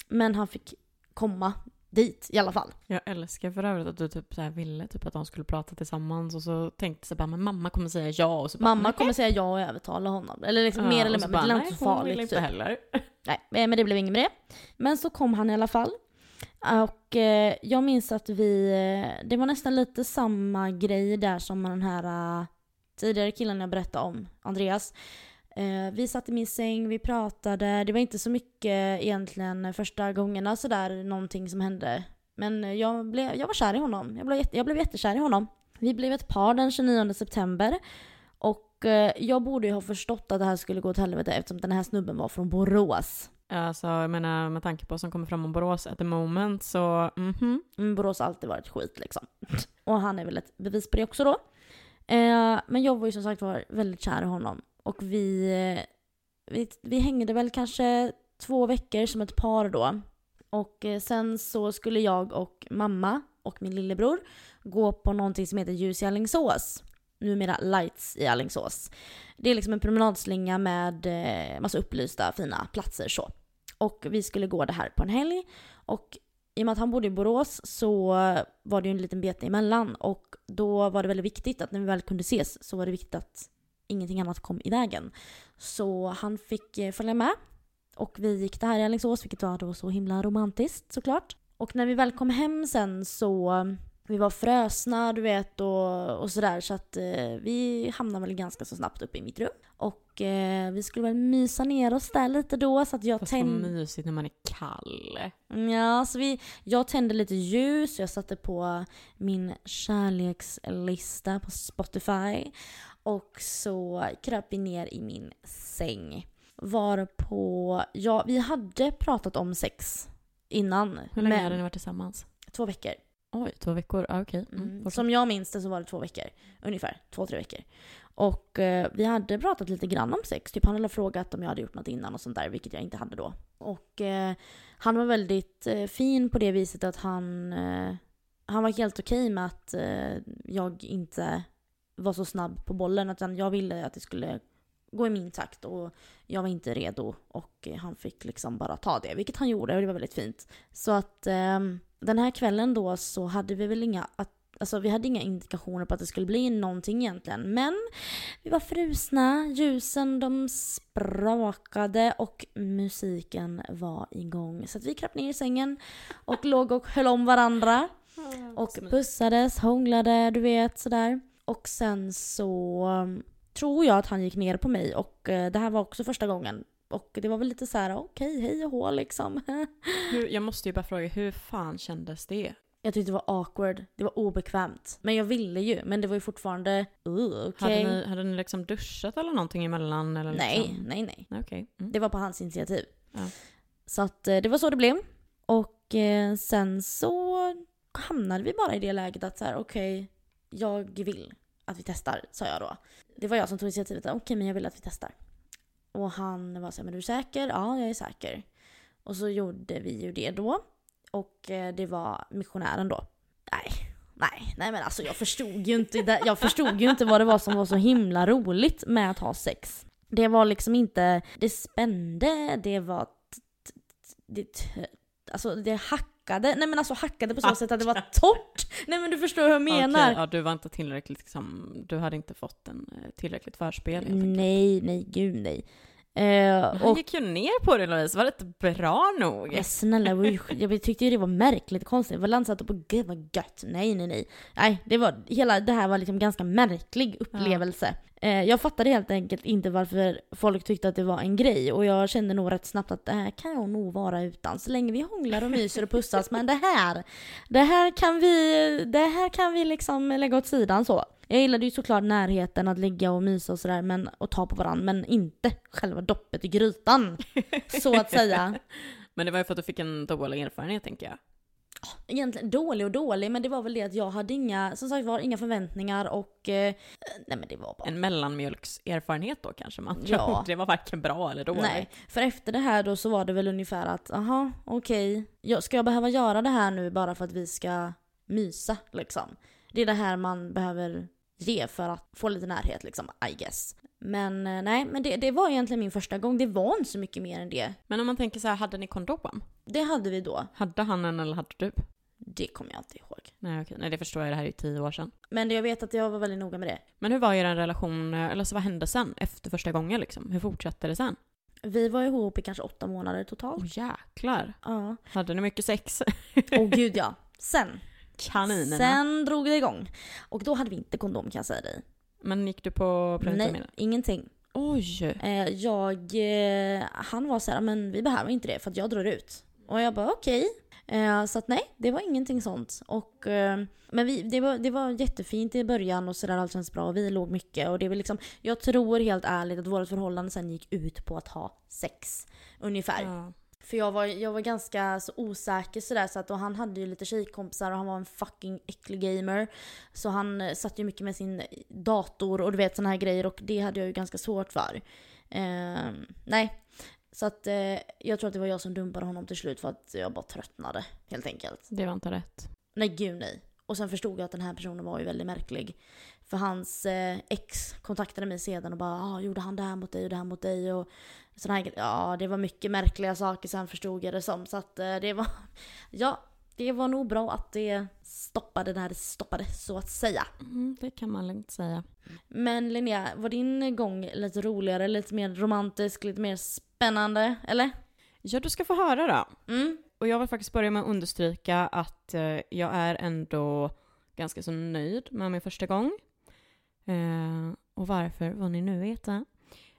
men han fick komma dit i alla fall. Jag älskar för övrigt att du typ så ville typ att de skulle prata tillsammans och så tänkte jag bara men mamma kommer säga ja och så bara, Mamma kommer säga ja och övertala honom. Eller liksom ja, mer eller mindre, men det är inte så farligt. Vill inte typ. heller. Nej, men det blev inget med det. Men så kom han i alla fall. Och eh, jag minns att vi, eh, det var nästan lite samma grej där som den här uh, tidigare killen jag berättade om, Andreas. Eh, vi satt i min säng, vi pratade, det var inte så mycket egentligen första gångerna sådär, någonting som hände Men jag, blev, jag var kär i honom. Jag blev, jag blev jättekär i honom. Vi blev ett par den 29 september. Och eh, jag borde ju ha förstått att det här skulle gå åt helvete eftersom den här snubben var från Borås. Alltså jag menar med tanke på vad som kommer fram om Borås at the moment så mhm. Mm, Borås har alltid varit skit liksom. Och han är väl ett bevis på det också då. Eh, men jag var ju som sagt var väldigt kär i honom. Och vi, vi, vi hängde väl kanske två veckor som ett par då. Och eh, sen så skulle jag och mamma och min lillebror gå på någonting som heter Ljus i Alingsås. Numera Lights i Alingsås. Det är liksom en promenadslinga med eh, massa upplysta fina platser så. Och vi skulle gå det här på en helg. Och i och med att han bodde i Borås så var det ju en liten bete emellan. Och då var det väldigt viktigt att när vi väl kunde ses så var det viktigt att ingenting annat kom i vägen. Så han fick eh, följa med. Och vi gick det här i Alingsås, vilket var då så himla romantiskt såklart. Och när vi väl kom hem sen så vi var frösna, du vet, och, och sådär. Så att eh, vi hamnade väl ganska så snabbt uppe i mitt rum. Och eh, vi skulle väl mysa ner oss där lite då. Så att jag Fast tände... vad mysigt när man är kall. Ja, så vi, jag tände lite ljus, jag satte på min kärlekslista på Spotify. Och så kröp vi ner i min säng. Varpå, ja, vi hade pratat om sex innan. Hur länge men- hade ni varit tillsammans? Två veckor. Oj, två veckor. Ah, Okej. Mm. Mm. fortsätt. Som jag minns det så var det två veckor. Ungefär. Två, tre veckor. Och eh, vi hade pratat lite grann om sex. Typ han hade frågat om jag hade gjort något innan och sånt där, vilket jag inte hade då. Och eh, han var väldigt eh, fin på det viset att han, eh, han var helt okej med att eh, jag inte var så snabb på bollen. Utan jag ville att det skulle gå i min takt och jag var inte redo. Och eh, han fick liksom bara ta det, vilket han gjorde och det var väldigt fint. Så att ehm, den här kvällen då så hade vi väl inga, att, alltså vi hade inga indikationer på att det skulle bli någonting egentligen. Men vi var frusna, ljusen de sprakade och musiken var igång. Så att vi kröp ner i sängen och låg och höll om varandra. Och pussades, hånglade, du vet sådär. Och sen så um, tror jag att han gick ner på mig och eh, det här var också första gången. Och det var väl lite så här: okej, hej och hå liksom. Hur, jag måste ju bara fråga, hur fan kändes det? Jag tyckte det var awkward, det var obekvämt. Men jag ville ju, men det var ju fortfarande, uh, okej. Hade, ni, hade ni liksom duschat eller någonting emellan? Eller Nej, liksom? nej, nej. Nej. Okej. Mm. Det var på hans initiativ. Ja. Så att eh, det var så det blev. Och eh, sen så hamnade vi bara i det läget att så här, okej, jag vill att vi testar, sa jag då. Det var jag som tog initiativet, okej men jag vill att vi testar. Och han var så här, men du är säker? Ja, jag är säker. Och så gjorde vi ju det då. Och eh, det var missionären då. Nej, nej, nej men alltså jag förstod ju inte, det, jag förstod ju inte vad det var som var så himla roligt med att ha sex. Det var liksom inte, det spände, det var, det, alltså det hackade, nej men alltså hackade på så sätt att det var torrt. Nej men du förstår hur jag menar. Okej, ja, du var inte tillräckligt liksom, du hade inte fått en eh, tillräckligt förspel helt enkelt. Nej, nej, gud nej. Eh, Men Han och gick ju ner på det Louise, var det inte bra nog? Men snälla, var jag tyckte ju det var märkligt konstigt. Valland satt på gud vad gött. Nej, nej, nej. Nej, det, var, hela, det här var liksom ganska märklig upplevelse. Eh, Eh, jag fattade helt enkelt inte varför folk tyckte att det var en grej. Och jag kände nog rätt snabbt att det här kan jag nog vara utan. Så länge vi hånglar och myser och pussas. Men det här, det här kan vi, det här kan vi liksom lägga åt sidan så. Jag gillade ju såklart närheten att ligga och mysa och sådär men, och ta på varandra men inte själva doppet i grytan. Så att säga. Men det var ju för att du fick en dålig erfarenhet tänker jag egentligen dålig och dålig men det var väl det att jag hade inga, som sagt var, inga förväntningar och eh, nej men det var bara En mellanmjölkserfarenhet då kanske man Ja. tror. Det var varken bra eller dåligt. Nej, för efter det här då så var det väl ungefär att aha, okej, jag, ska jag behöva göra det här nu bara för att vi ska mysa liksom? Det är det här man behöver ge för att få lite närhet liksom, I guess. Men eh, nej, men det, det var egentligen min första gång. Det var inte så mycket mer än det. Men om man tänker så här, hade ni kondom? Det hade vi då. Hade han en eller hade du? Det kommer jag inte ihåg. Nej okej, nej det förstår jag, det här är ju tio år sedan. Men jag vet att jag var väldigt noga med det. Men hur var er relation, eller så vad hände sen efter första gången liksom? Hur fortsatte det sen? Vi var ihop i kanske åtta månader totalt. Åh jäklar. Ja. Hade ni mycket sex? Åh gud ja. Sen. Kaninerna. Sen drog det igång. Och då hade vi inte kondom kan jag säga dig. Men gick du på Nej, preventivmedel? ingenting. Oj! Eh, jag, eh, han var så här, men vi behöver inte det för att jag drar ut. Och jag bara okej. Eh, så att nej, det var ingenting sånt. Och, eh, men vi, det, var, det var jättefint i början och sådär, allt känns bra. Vi låg mycket och det var liksom, jag tror helt ärligt att vårt förhållande sen gick ut på att ha sex. Ungefär. Ja. För jag var, jag var ganska så osäker sådär så att och han hade ju lite tjejkompisar och han var en fucking äcklig gamer. Så han eh, satt ju mycket med sin dator och du vet såna här grejer och det hade jag ju ganska svårt för. Eh, nej. Så att eh, jag tror att det var jag som dumpade honom till slut för att jag bara tröttnade helt enkelt. Det var inte rätt. Nej gud nej. Och sen förstod jag att den här personen var ju väldigt märklig. För hans eh, ex kontaktade mig sedan och bara ah, gjorde han det här mot dig och det här mot dig och sådana här Ja, det var mycket märkliga saker sen förstod jag det som. Så att eh, det var, ja, det var nog bra att det stoppade när det stoppade så att säga. Mm, det kan man lugnt säga. Men Linnea, var din gång lite roligare, lite mer romantisk, lite mer spännande, eller? Ja, du ska få höra då. Mm. Och jag vill faktiskt börja med att understryka att eh, jag är ändå ganska så nöjd med min första gång. Eh, och varför vad ni nu veta.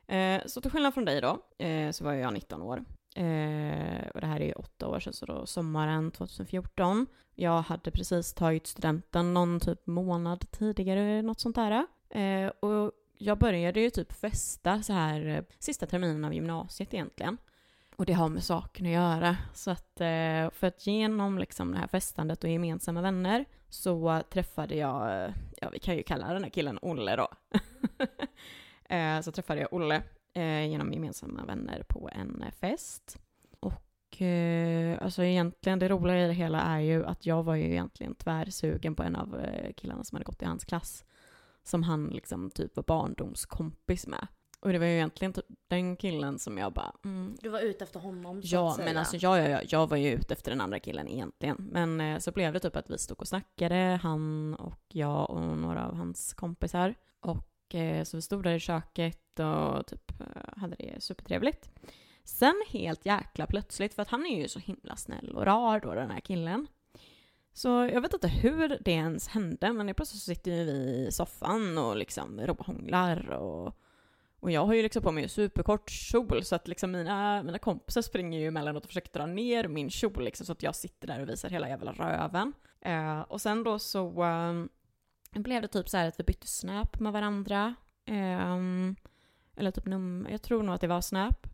Eh, så till skillnad från dig då, eh, så var jag 19 år. Eh, och det här är ju åtta år sedan, så då sommaren 2014. Jag hade precis tagit studenten någon typ månad tidigare, något sånt där. Eh, och jag började ju typ festa så här eh, sista terminen av gymnasiet egentligen. Och det har med saken att göra. Så att eh, för att genom liksom det här festandet och gemensamma vänner så träffade jag, eh, ja vi kan ju kalla den här killen Olle då. Eh, så träffade jag Olle genom gemensamma vänner på en fest. Och alltså egentligen det roliga i det hela är ju att jag var ju egentligen tvärsugen på en av killarna som hade gått i hans klass. Som han liksom typ var barndomskompis med. Och det var ju egentligen typ den killen som jag bara... Mm. Du var ute efter honom så Ja, att säga. men alltså ja, ja, ja, jag var ju ute efter den andra killen egentligen. Men eh, så blev det typ att vi stod och snackade, han och jag och några av hans kompisar. Och eh, så vi stod där i köket och typ eh, Eh, hade det supertrevligt. Sen helt jäkla plötsligt, för att han är ju så himla snäll och rar då den här killen. Så jag vet inte hur det ens hände, men plötsligt så sitter vi i soffan och liksom råhånglar och och jag har ju liksom på mig superkort kjol så att liksom mina, mina kompisar springer ju emellanåt och försöker dra ner min kjol liksom så att jag sitter där och visar hela jävla röven. Eh, och sen då så eh, blev det typ så här att vi bytte snap med varandra. Eh, eller typ num jag tror nog att det var snap.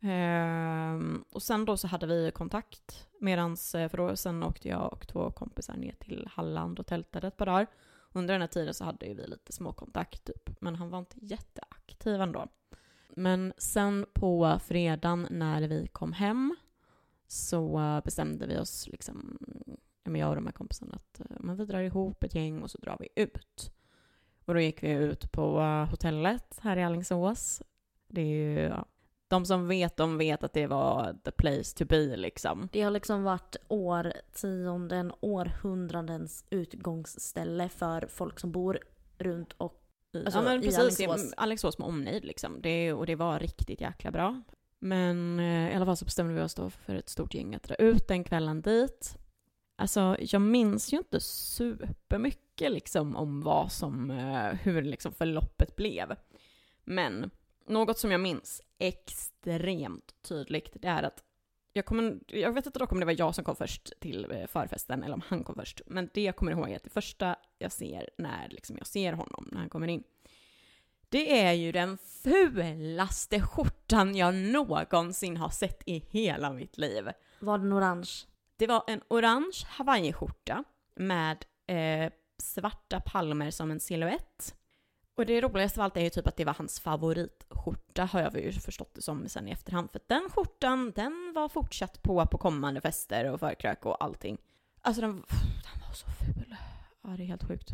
Eh, och sen då så hade vi kontakt medans, eh, för då sen åkte jag och två kompisar ner till Halland och tältade ett par dagar. Under den här tiden så hade ju vi lite småkontakt typ, men han var inte jätteaktiv ändå. Men sen på fredagen när vi kom hem så bestämde vi oss, liksom, jag och de här kompisarna, att eh, men vi drar ihop ett gäng och så drar vi ut. Och då gick vi ut på hotellet här i Alingsås. Det är ju ja, de som vet, de vet att det var the place to be liksom. Det har liksom varit årtionden, århundradens utgångsställe för folk som bor runt och alltså, ja, men precis, Alingsås. Alingsås med omnejd liksom. Det, och det var riktigt jäkla bra. Men eh, i alla fall så bestämde vi oss då för ett stort gäng att dra ut den kvällen dit. Alltså, jag minns ju inte supermycket liksom om vad som, eh, hur liksom förloppet blev. Men något som jag minns extremt tydligt, det är att jag, kommer, jag vet inte dock om det var jag som kom först till eh, förfesten eller om han kom först, men det jag kommer ihåg är att det första jag ser när liksom jag ser honom, när han kommer in, det är ju den fulaste skjortan jag någonsin har sett i hela mitt liv. Var den orange? Det var en orange hawaiiskjorta med eh, svarta palmer som en silhuett. Och det roligaste av allt är ju typ att det var hans favoritskjorta har jag ju förstått det som sen i efterhand. För den skjortan, den var fortsatt på på kommande fester och förkrök och allting. Alltså den, den var så ful. Ja, det är helt sjukt.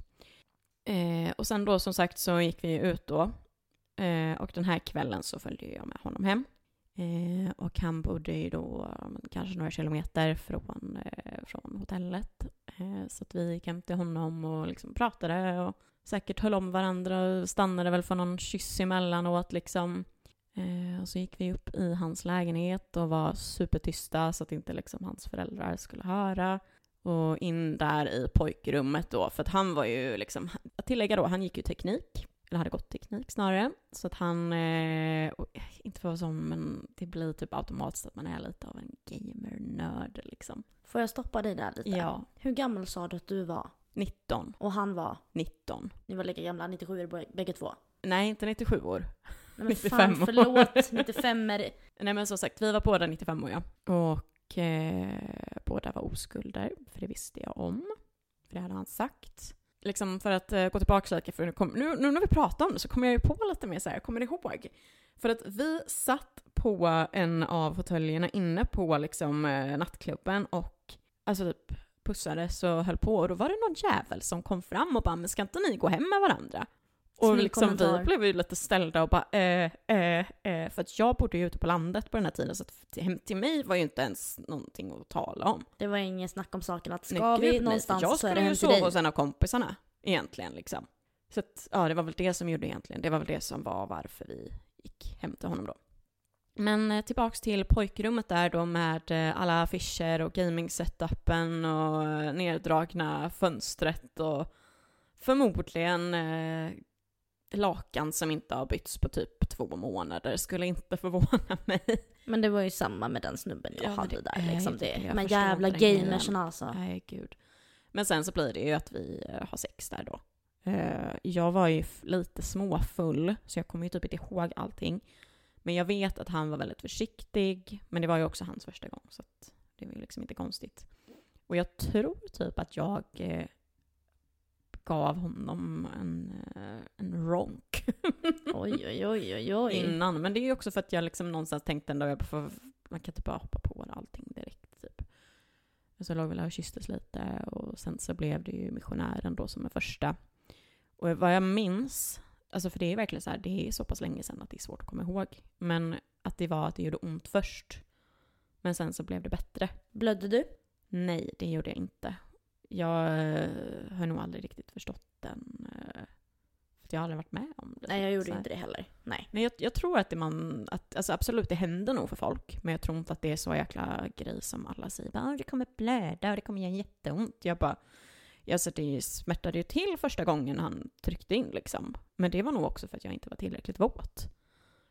Eh, och sen då som sagt så gick vi ut då. Eh, och den här kvällen så följde jag med honom hem. Eh, och han bodde ju då kanske några kilometer från, eh, från hotellet. Eh, så att vi gick hem till honom och liksom pratade och säkert höll om varandra och stannade väl för någon kyss emellanåt liksom. Eh, och så gick vi upp i hans lägenhet och var supertysta så att inte liksom hans föräldrar skulle höra. Och in där i pojkrummet då, för att han var ju liksom, att tillägga då, han gick ju teknik eller hade gått teknik snarare. Så att han, eh, inte för så, men det blir typ automatiskt att man är lite av en gamer-nörd liksom. Får jag stoppa dig där lite? Ja. Hur gammal sa du att du var? 19. Och han var? 19. Ni var lika gamla, 97 bägge två? Nej, inte 97 år. Nej men 95 fan, år. förlåt. 95 är Nej men som sagt, vi var båda 95 år ja. Och eh, båda var oskulder, för det visste jag om. För det hade han sagt liksom för att uh, gå tillbaka lite, för nu, kom, nu, nu, när vi pratar om det så kommer jag ju på lite mer så här, kommer ni ihåg? För att vi satt på en av fåtöljerna inne på liksom uh, nattklubben och alltså typ pussades och höll på och då var det någon jävel som kom fram och bara men ska inte ni gå hem med varandra? Och liksom vi blev ju lite ställda och bara eh, eh, eh, för att jag bodde ju ute på landet på den här tiden så att hem till mig var ju inte ens någonting att tala om. Det var inget snack om saken att ska nej, vi någonstans nej, så är det hem till dig. Jag skulle ju sova hos en av kompisarna egentligen liksom. Så att ja, det var väl det som gjorde egentligen, det var väl det som var varför vi gick hem till honom då. Men eh, tillbaks till pojkrummet där då med eh, alla affischer och gaming-setupen och eh, neddragna fönstret och förmodligen lakan som inte har bytts på typ två månader skulle inte förvåna mig. Men det var ju samma med den snubben jag ja, hade det, där liksom. Det, men jävla gamersen alltså. Nej gud. Men sen så blir det ju att vi eh, har sex där då. Eh, jag var ju lite småfull, så jag kommer ju typ inte ihåg allting. Men jag vet att han var väldigt försiktig, men det var ju också hans första gång, så det var ju liksom inte konstigt. Och jag tror typ att jag eh, gav honom en, eh, en ronk. oj, oj, oj, oj, oj. Innan. Men det är ju också för att jag liksom någonstans tänkte ändå, att man kan typ bara hoppa på allting direkt typ. Så låg vi och kysstes lite och sen så blev det ju missionären då som är första. Och vad jag minns, alltså för det är verkligen så här, det är så pass länge sedan att det är svårt att komma ihåg. Men att det var att det gjorde ont först. Men sen så blev det bättre. Blödde du? Nej, det gjorde jag inte jag eh, har nog aldrig riktigt förstått den. Eh, för jag har aldrig varit med om det. Nej, jag gjorde inte det heller. Nej. Men jag, jag, tror att det man, att, alltså absolut det händer nog för folk, men jag tror inte att det är så jäkla grej som alla säger. Bara, det kommer blöda och det kommer göra jätteont. Jag bara, alltså det smärtade ju till första gången han tryckte in liksom. Men det var nog också för att jag inte var tillräckligt våt.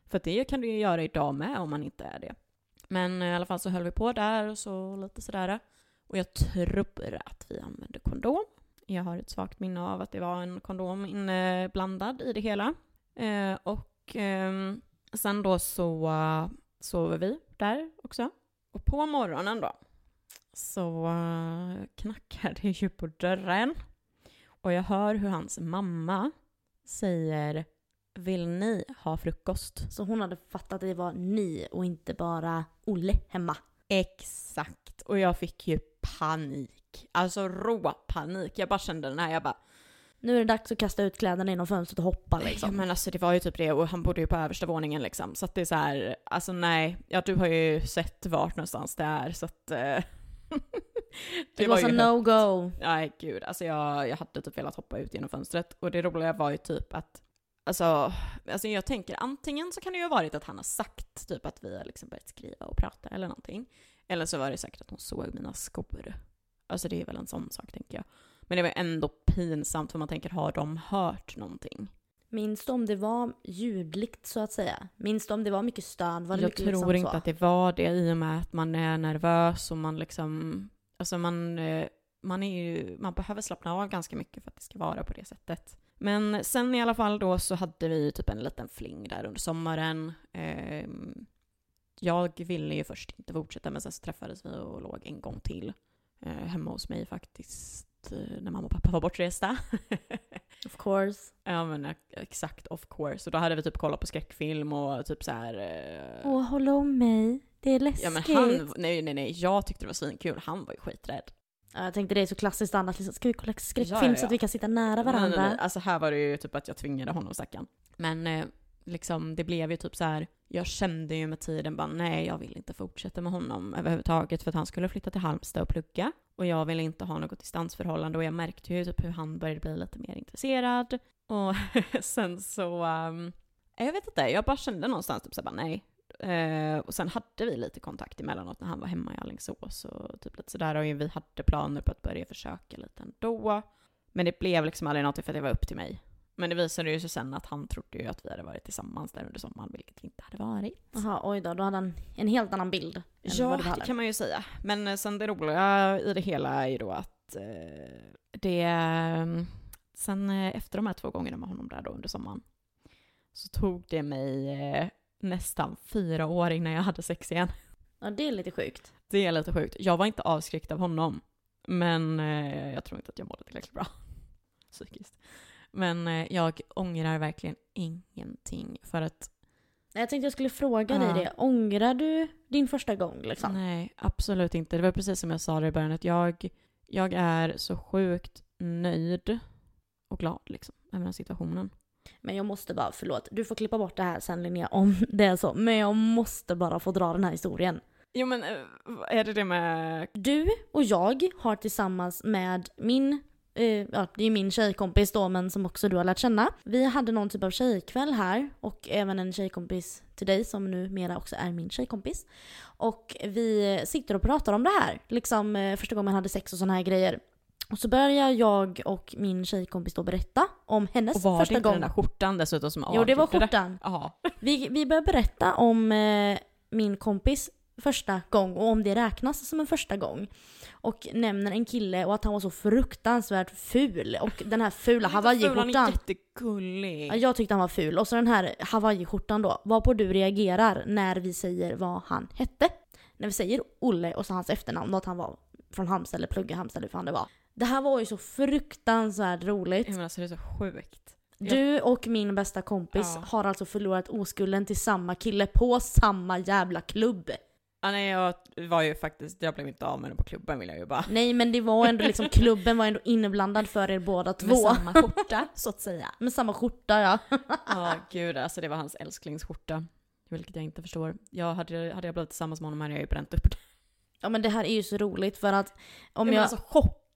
För det kan du ju göra idag med om man inte är det. Men i alla fall så höll vi på där och så lite sådär. Och jag tror att vi använde kondom. Jag har ett svagt minne av att det var en kondom inblandad i det hela. Eh, och eh, sen då så uh, sover vi där också. Och på morgonen då så uh, knackar det ju på dörren. Och jag hör hur hans mamma säger vill ni ha frukost? Så hon hade fattat att det var ni och inte bara Olle hemma? Exakt. Och jag fick ju panik. Alltså rå panik. Jag bara kände den här, jag bara nu är det dags att kasta ut kläderna genom fönstret och hoppa liksom. Ja men alltså det var ju typ det och han bodde ju på översta våningen liksom. Så att det är så här, alltså nej. Ja du har ju sett vart någonstans det är så att... Uh, det var, var a no-go. Nej gud, alltså jag, jag hade typ velat hoppa ut genom fönstret. Och det roliga var ju typ att, alltså, alltså jag tänker antingen så kan det ju ha varit att han har sagt typ att vi har liksom börjat skriva och prata eller någonting. Eller så var det säkert att hon såg mina skor. Alltså det är väl en sån sak tänker jag. Men det var ändå pinsamt för man tänker, har de hört någonting? Minns du om det var ljudligt så att säga? Minns du om det var mycket stön? Var det jag tror liksom inte så? att det var det i och med att man är nervös och man liksom, alltså man, eh, man är ju, man behöver slappna av ganska mycket för att det ska vara på det sättet. Men sen i alla fall då så hade vi typ en liten fling där under sommaren. Eh, jag ville ju först inte fortsätta men sen så träffades vi och låg en gång till. Eh, hemma hos mig faktiskt, eh, när mamma och pappa var bortresta. of course. Ja men exakt, of course. Och då hade vi typ kollat på skräckfilm och typ så här. Eh... Åh, håll om mig. Det är läskigt. Ja men han, nej nej nej, jag tyckte det var svinkul. Han var ju skiträdd. Ja, jag tänkte det är så klassiskt annars, liksom, ska vi kolla skräckfilm ja, ja, ja. så att vi kan sitta nära varandra? Nej, nej, nej. Alltså här var det ju typ att jag tvingade honom stackarn. Men eh, liksom, det blev ju typ så här, jag kände ju med tiden bara nej, jag vill inte fortsätta med honom överhuvudtaget för att han skulle flytta till Halmstad och plugga. Och jag ville inte ha något distansförhållande och jag märkte ju typ hur han började bli lite mer intresserad. Och sen så, um, jag vet inte, jag bara kände någonstans typ så bara nej. Uh, och sen hade vi lite kontakt emellanåt när han var hemma i Alingsås och typ lite sådär. Och vi hade planer på att börja försöka lite ändå. Men det blev liksom aldrig något för att det var upp till mig. Men det visade ju sig sen att han trodde ju att vi hade varit tillsammans där under sommaren, vilket vi inte hade varit. Jaha, oj då. Då hade han en helt annan bild. Ja, det hade. kan man ju säga. Men eh, sen det roliga i det hela är ju då att eh, det... eh, Sen eh, efter de här två gångerna med honom där då under sommaren så tog det mig eh, nästan fyra år innan jag hade sex igen. Ja, det är lite sjukt. Det är lite sjukt. Jag var inte avskräckt av honom. Men eh, jag tror inte att jag mådde tillräckligt bra psykiskt. Men eh, jag ångrar verkligen ingenting för att Jag tänkte jag skulle fråga dig det. Ångrar du din första gång liksom? Nej, absolut inte. Det var precis som jag sa det i början, att jag, jag är så sjukt nöjd och glad liksom, med den situationen. Men jag måste bara, förlåt, du får klippa bort det här sen Linnea om det är så. Men jag måste bara få dra den här historien. Jo men, eh, är det det med... Du och jag har tillsammans med min, eh, ja det är min tjejkompis då men som också du har lärt känna. Vi hade någon typ av tjejkväll här och även en tjejkompis till dig som numera också är min tjejkompis. Och vi sitter och pratar om det här, liksom eh, första gången man hade sex och såna här grejer. Och så börjar jag och min tjejkompis då berätta om hennes Och var det första inte gång. den där skjortan dessutom som Jo det var skjortan. Ja. Vi, vi börjar berätta om eh, min kompis första gång och om det räknas som en första gång. Och nämner en kille och att han var så fruktansvärt ful. Och den här fula Han är hawaiiskjortan. jättegullig. Ja, jag tyckte han var ful. Och så den här hawaiiskjortan då. Varpå du reagerar när vi säger vad han hette. När vi säger Olle och så hans efternamn och att han var från Halmstad eller plugga Halmstad eller hur fan det var. Det här var ju så fruktansvärt roligt. Jag menar, alltså, det är så sjukt. Du och min bästa kompis Ja. har alltså förlorat oskulden till samma kille på samma jävla klubb. Ja, nej, jag var ju faktiskt, jag blev inte av med den på klubben vill jag ju bara. Nej men det var ändå liksom, klubben var ändå inblandad för er båda två. Med samma skjorta, så att säga. Med samma skjorta ja. Ja, gud alltså det var hans älsklingsskjorta. Vilket jag inte förstår. Jag hade, hade jag blivit tillsammans med honom hade jag ju bränt upp det. Ja men det här är ju så roligt för att om Men jag... alltså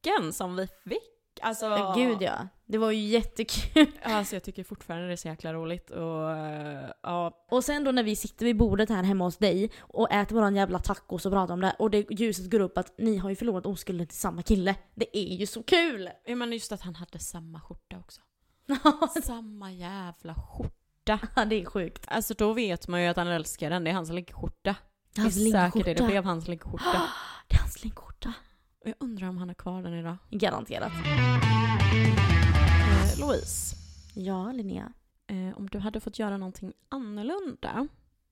chocken som vi fick. Alltså, Ja, Gud ja. Det var ju jättekul. Alltså jag tycker fortfarande det är så jäkla roligt och eh, ja, Och sen då när vi sitter vid bordet här hemma hos dig och äter våran jävla tacos och pratar om det och det ljuset går upp att ni har ju förlorat oskulden till samma kille. Det är ju så kul! jag menar just att han hade samma skjorta också. samma jävla skjorta. Ja det är sjukt. Alltså då vet man ju att han älskar den, det är hans liggskjorta. Det är säkert det, det blev hans liggskjorta. Det är hans liggskjorta. Och jag undrar om han har kvar den idag. Garanterat. Eh, Louise, Ja Linnea. eh, om du hade fått göra någonting annorlunda,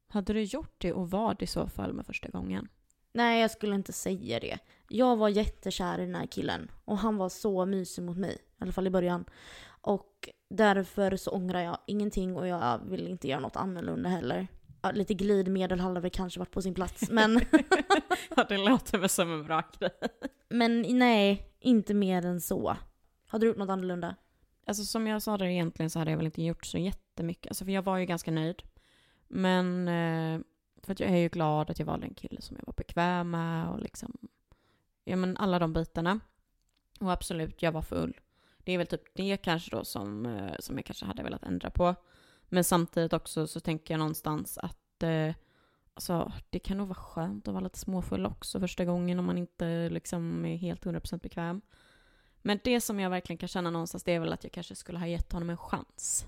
hade du gjort det och vad i så fall med första gången? Nej, jag skulle inte säga det. Jag var jättekär i den här killen och han var så mysig mot mig. I alla fall i början. Och därför så ångrar jag ingenting och jag vill inte göra något annorlunda heller. Ja, lite glidmedel hade väl kanske varit på sin plats. Men, ja, det låter väl som en bra grej. men nej, inte mer än så. Har du gjort något annorlunda? Alltså som jag sa det egentligen så hade jag väl inte gjort så jättemycket. Alltså för jag var ju ganska nöjd. Men eh, för att jag är ju glad att jag valde en kille som jag var bekväm med och liksom, ja men alla de bitarna. Och absolut, jag var full. Det är väl typ det kanske då som, eh, som jag kanske hade velat ändra på. Men samtidigt också så tänker jag någonstans att eh, alltså, det kan nog vara skönt att vara lite småfull också första gången om man inte liksom är helt 100% bekväm. Men det som jag verkligen kan känna någonstans det är väl att jag kanske skulle ha gett honom en chans.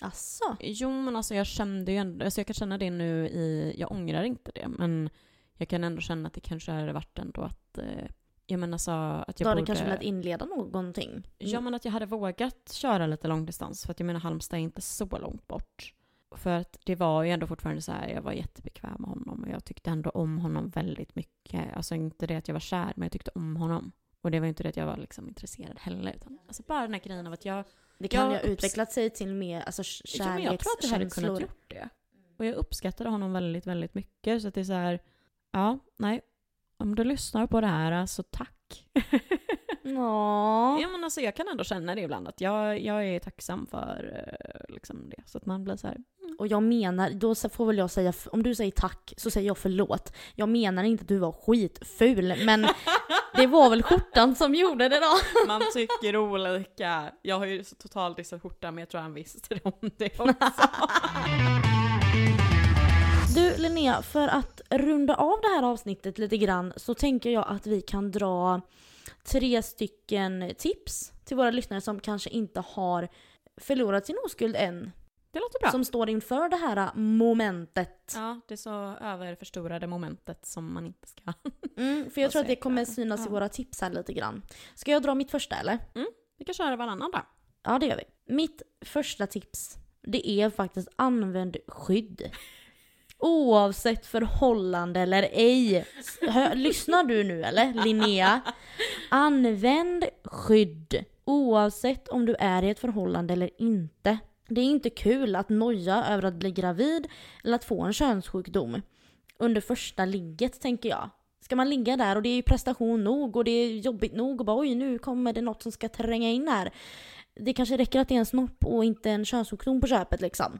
Asså? Jo men alltså jag kände ju ändå, alltså jag kan känna det nu i, jag ångrar inte det men jag kan ändå känna att det kanske hade varit ändå att, eh, jag menar så att jag hade borde... kanske velat inleda någonting? Ja men att jag hade vågat köra lite långdistans för att jag menar Halmstad är inte så långt bort. För att det var ju ändå fortfarande så här, jag var jättebekväm med honom och jag tyckte ändå om honom väldigt mycket. Alltså inte det att jag var kär, men jag tyckte om honom. Och det var inte det att jag var liksom intresserad heller. Utan, alltså bara den här grejen av att jag... Det kan Jag ju ha utvecklat sig till mer alltså, Ja, men jag tror att jag hade kunnat kärlekskänslor. gjort det. Och jag uppskattade honom väldigt, väldigt mycket. Så att det är så här, ja, nej. Om du lyssnar på det här så tack. Ja. Men alltså jag kan ändå känna det ibland att jag, jag är tacksam för eh, liksom det. Så att man blir så här, Och jag menar, då får väl jag säga, om du säger tack så säger jag förlåt. Jag menar inte att du var skitful, men det var väl skjortan som gjorde det då. man tycker olika. Jag har ju totalt dissat skjortan men jag tror han visste om det också. Du Linnea, för att runda av det här avsnittet lite grann så tänker jag att vi kan dra tre stycken tips till våra lyssnare som kanske inte har förlorat sin oskuld än. Det låter bra. Som står inför det här momentet. Ja, det är så överförstorade momentet som man inte ska... Mm, för jag tror att det kommer synas i våra tips här lite grann. Ska jag dra mitt första eller? Mm, vi kan köra varannan då. Ja, det gör vi. Mitt första tips, det är faktiskt använd skydd. Oavsett förhållande eller ej. Hör, lyssnar du nu eller Linnea? Använd skydd. Oavsett om du är i ett förhållande eller inte. Det är inte kul att noja över att bli gravid eller att få en könssjukdom. Under första ligget tänker jag. Ska man ligga där och det är ju prestation nog och det är jobbigt nog och bara oj nu kommer det något som ska tränga in här. Det kanske räcker att det är en snopp och inte en könssjukdom på köpet liksom.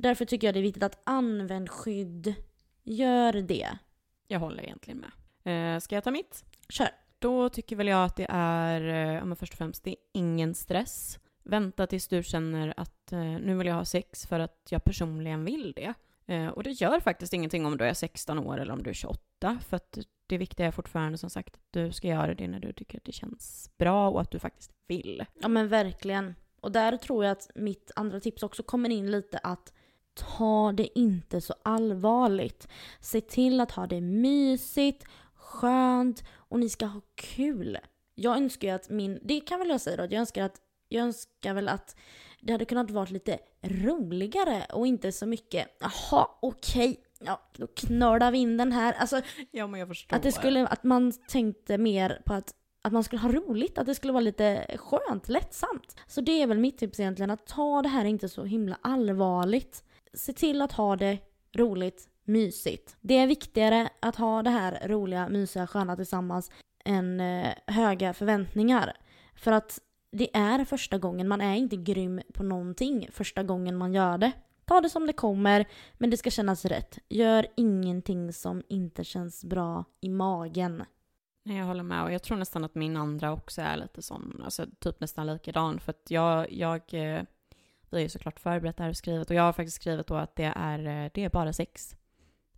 Därför tycker jag det är viktigt att använd skydd. Gör det. Jag håller egentligen med. Eh, ska jag ta mitt? Kör. Då tycker väl jag att det är, eh, ja men först och främst, det är ingen stress. Vänta tills du känner att eh, nu vill jag ha sex för att jag personligen vill det. Eh, och det gör faktiskt ingenting om du är 16 år eller om du är 28, för att det viktiga är fortfarande som sagt att du ska göra det när du tycker att det känns bra och att du faktiskt vill. Ja men verkligen. Och där tror jag att mitt andra tips också kommer in lite att ta det inte så allvarligt. Se till att ha det mysigt, skönt och ni ska ha kul. Jag önskar ju att min, det kan väl jag säga då, att jag önskar att jag önskar väl att det hade kunnat vara lite roligare och inte så mycket jaha okej, okay. ja då knölar vi in den här. Alltså, ja men jag förstår. Att, det skulle, att man tänkte mer på att att man skulle ha roligt, att det skulle vara lite skönt, lättsamt. Så det är väl mitt tips egentligen, att ta det här inte så himla allvarligt. Se till att ha det roligt, mysigt. Det är viktigare att ha det här roliga, mysiga, sköna tillsammans än eh, höga förväntningar. För att det är första gången, man är inte grym på någonting första gången man gör det. Ta det som det kommer, men det ska kännas rätt. Gör ingenting som inte känns bra i magen. Nej, jag håller med och jag tror nästan att min andra också är lite sån, alltså typ nästan likadan för att jag, jag eh, vi har ju såklart förberett det här och skrivit och jag har faktiskt skrivit då att det är, eh, det är bara sex.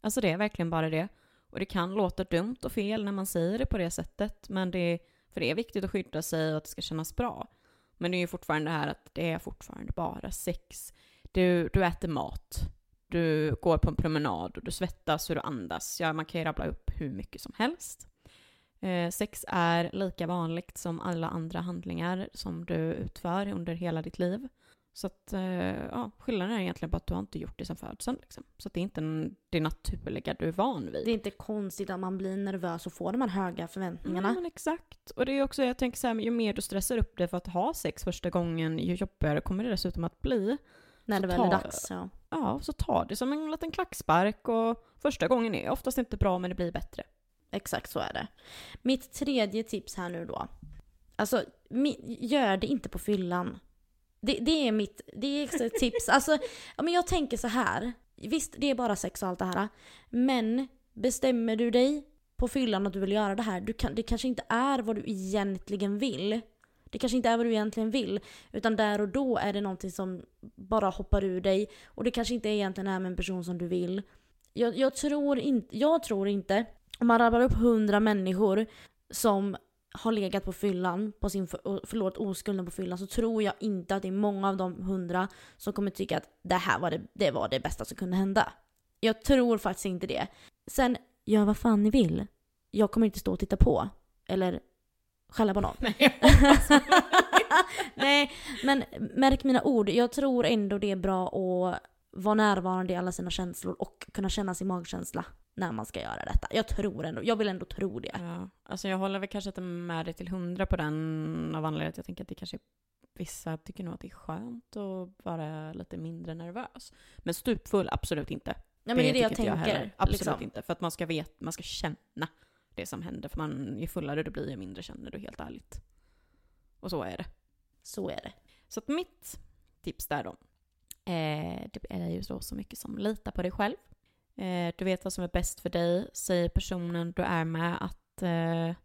Alltså det är verkligen bara det. Och det kan låta dumt och fel när man säger det på det sättet, men det, för det är viktigt att skydda sig och att det ska kännas bra. Men det är ju fortfarande det här att det är fortfarande bara sex. Du, du äter mat, du går på en promenad och du svettas och du andas. Ja, man kan ju rabbla upp hur mycket som helst. Eh, sex är lika vanligt som alla andra handlingar som du utför under hela ditt liv. Så att, eh, ja, skillnaden är egentligen bara att du har inte gjort det sedan födseln. Liksom. Så att det är inte det naturliga du är van vid. Det är inte konstigt att man blir nervös och får de här höga förväntningarna. Mm, exakt. Och det är också, jag tänker så här, ju mer du stressar upp dig för att ha sex första gången, ju jobbigare kommer det dessutom att bli. När det väl är dags, ja. Ja, så ta det som en liten klackspark och första gången är oftast inte bra men det blir bättre. Exakt så är det. Mitt tredje tips här nu då. Alltså, gör det inte på fyllan. Det, det är mitt det är ett tips. Alltså, men jag tänker så här. Visst, det är bara sex och allt det här. Men bestämmer du dig på fyllan att du vill göra det här, du kan, det kanske inte är vad du egentligen vill. Det kanske inte är vad du egentligen vill. Utan där och då är det någonting som bara hoppar ur dig. Och det kanske inte egentligen är med en person som du vill. Jag, jag tror, in, jag tror inte om man rabblar upp hundra människor som har legat på fyllan, på sin för, förlorat oskulden på fyllan, så tror jag inte att det är många av de hundra som kommer tycka att det här var det, det, var det bästa som kunde hända. Jag tror faktiskt inte det. Sen, gör vad fan ni vill. Jag kommer inte stå och titta på. Eller skälla på någon. Nej, Nej, men märk mina ord. Jag tror ändå det är bra att vara närvarande i alla sina känslor och kunna känna sin magkänsla när man ska göra detta. Jag tror ändå, jag vill ändå tro det. Ja, alltså jag håller väl kanske inte med dig till hundra på den av anledningen att jag tänker att det kanske Vissa tycker nog att det är skönt att vara lite mindre nervös. Men stupfull, absolut inte. Ja, men det, är det jag tänker. Jag absolut liksom. inte. För att man ska, vet, man ska känna det som händer. För man, ju fullare du blir, ju mindre känner du helt ärligt. Och så är det. Så är det. Så att mitt tips där då. Eh, det är ju så, så mycket som lita på dig själv. Eh, du vet vad som är bäst för dig. Säger personen du är med att eh,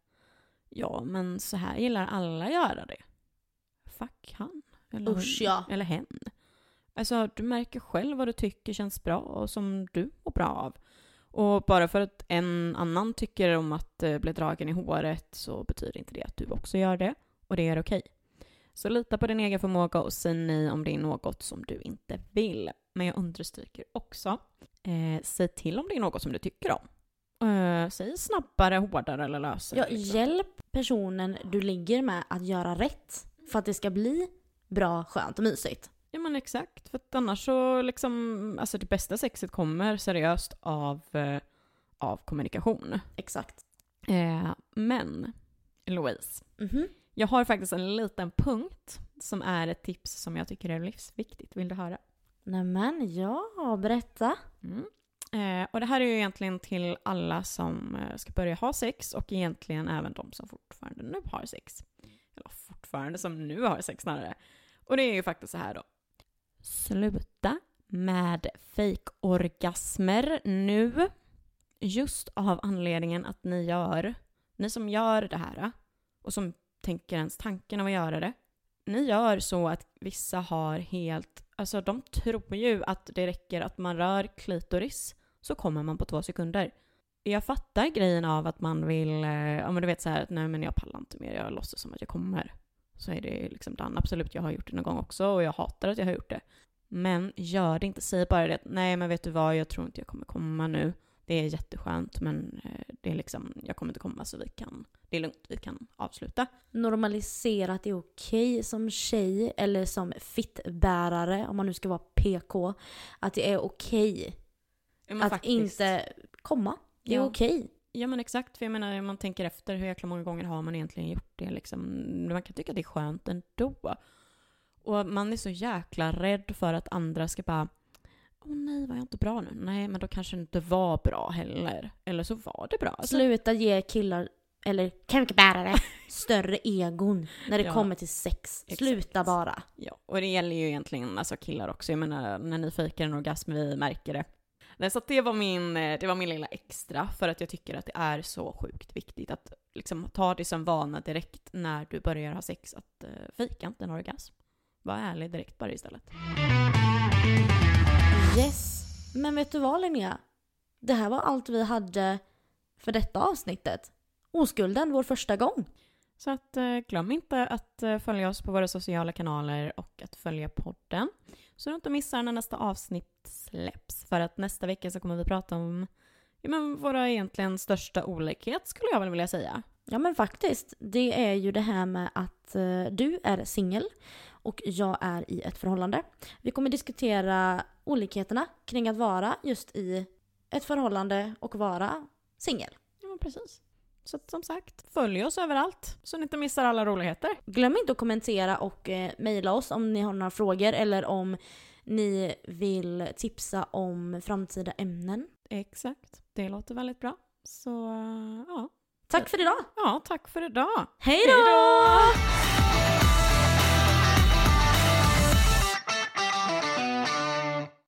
ja, men så här gillar alla göra det. Fuck han. Eller Usch, ja. Eller hen. Alltså, du märker själv vad du tycker känns bra och som du mår bra av. Och bara för att en annan tycker om att eh, bli dragen i håret så betyder inte det att du också gör det. Och det är okej. Så lita på din egen förmåga och säg nej om det är något som du inte vill. Men jag understryker också, eh, säg till om det är något som du tycker om. Uh, säg snabbare, hårdare eller lösare. Ja, liksom. Hjälp personen du ligger med att göra rätt för att det ska bli bra, skönt och mysigt. Ja men exakt, för att annars så liksom, alltså det bästa sexet kommer seriöst av, uh, av kommunikation. Exakt. Uh, men, Louise, mm -hmm. Jag har faktiskt en liten punkt som är ett tips som jag tycker är livsviktigt. Vill du höra? Nämen, ja, berätta. Mm. Eh, och det här är ju egentligen till alla som eh, ska börja ha sex och egentligen även de som fortfarande nu har sex. Eller fortfarande som nu har sex snarare. Och det är ju faktiskt så här då. Sluta med fejkorgasmer nu. Just av anledningen att ni gör, ni som gör det här och som tänker ens tanken av att göra det. Ni gör så att vissa har helt, alltså de tror ju att det räcker att man rör klitoris så kommer man på två sekunder. Jag fattar grejen av att man vill, eh, ja men du vet så här, nej men jag pallar inte mer, jag låtsas som att jag kommer. Så är det liksom den, Absolut, jag har gjort det någon gång också och jag hatar att jag har gjort det. Men gör det inte, säg bara det, nej men vet du vad, jag tror inte jag kommer komma nu. Det är jätteskönt men eh, det är liksom, jag kommer inte komma så vi kan, det är lugnt, vi kan avsluta. Normalisera att det är okej som tjej eller som fittbärare, om man nu ska vara PK, att det är okej att faktiskt. inte komma. Det är ja. okej. Ja men exakt, för jag menar om man tänker efter hur jäkla många gånger har man egentligen gjort det liksom. Man kan tycka att det är skönt ändå. Och man är så jäkla rädd för att andra ska bara Åh nej, var jag inte bra nu? Nej, men då kanske det inte var bra heller. Eller så var det bra. Alltså... Sluta ge killar, eller kukbärare, större egon när det ja, kommer till sex. Sluta exakt. bara. Ja, och det gäller ju egentligen alltså killar också. Jag menar, när ni fejkar en orgasm, vi märker det. Nej, så det var, min, eh, det var min lilla extra för att jag tycker att det är så sjukt viktigt att liksom ta det som vana direkt när du börjar ha sex att uh, fejka inte en orgasm. Var ärlig direkt bara istället. Yes. Men vet du vad Linnea? Det här var allt vi hade för detta avsnittet. Oskulden, vår första gång. Så att uh, glöm inte att uh, följa oss på våra sociala kanaler och att följa podden. Så du inte missar när nästa avsnitt släpps. För att nästa vecka så kommer vi prata om ja, men våra egentligen största olikhet skulle jag väl vilja säga. Ja men faktiskt. Det är ju det här med att uh, du är singel och jag är i ett förhållande. Vi kommer diskutera olikheterna kring att vara just i ett förhållande och vara singel. Ja precis. Så som sagt, följ oss överallt så ni inte missar alla roligheter. Glöm inte att kommentera och eh, mejla oss om ni har några frågor eller om ni vill tipsa om framtida ämnen. Exakt, det låter väldigt bra. Så ja. Tack för idag! Ja, tack för idag. Hej då!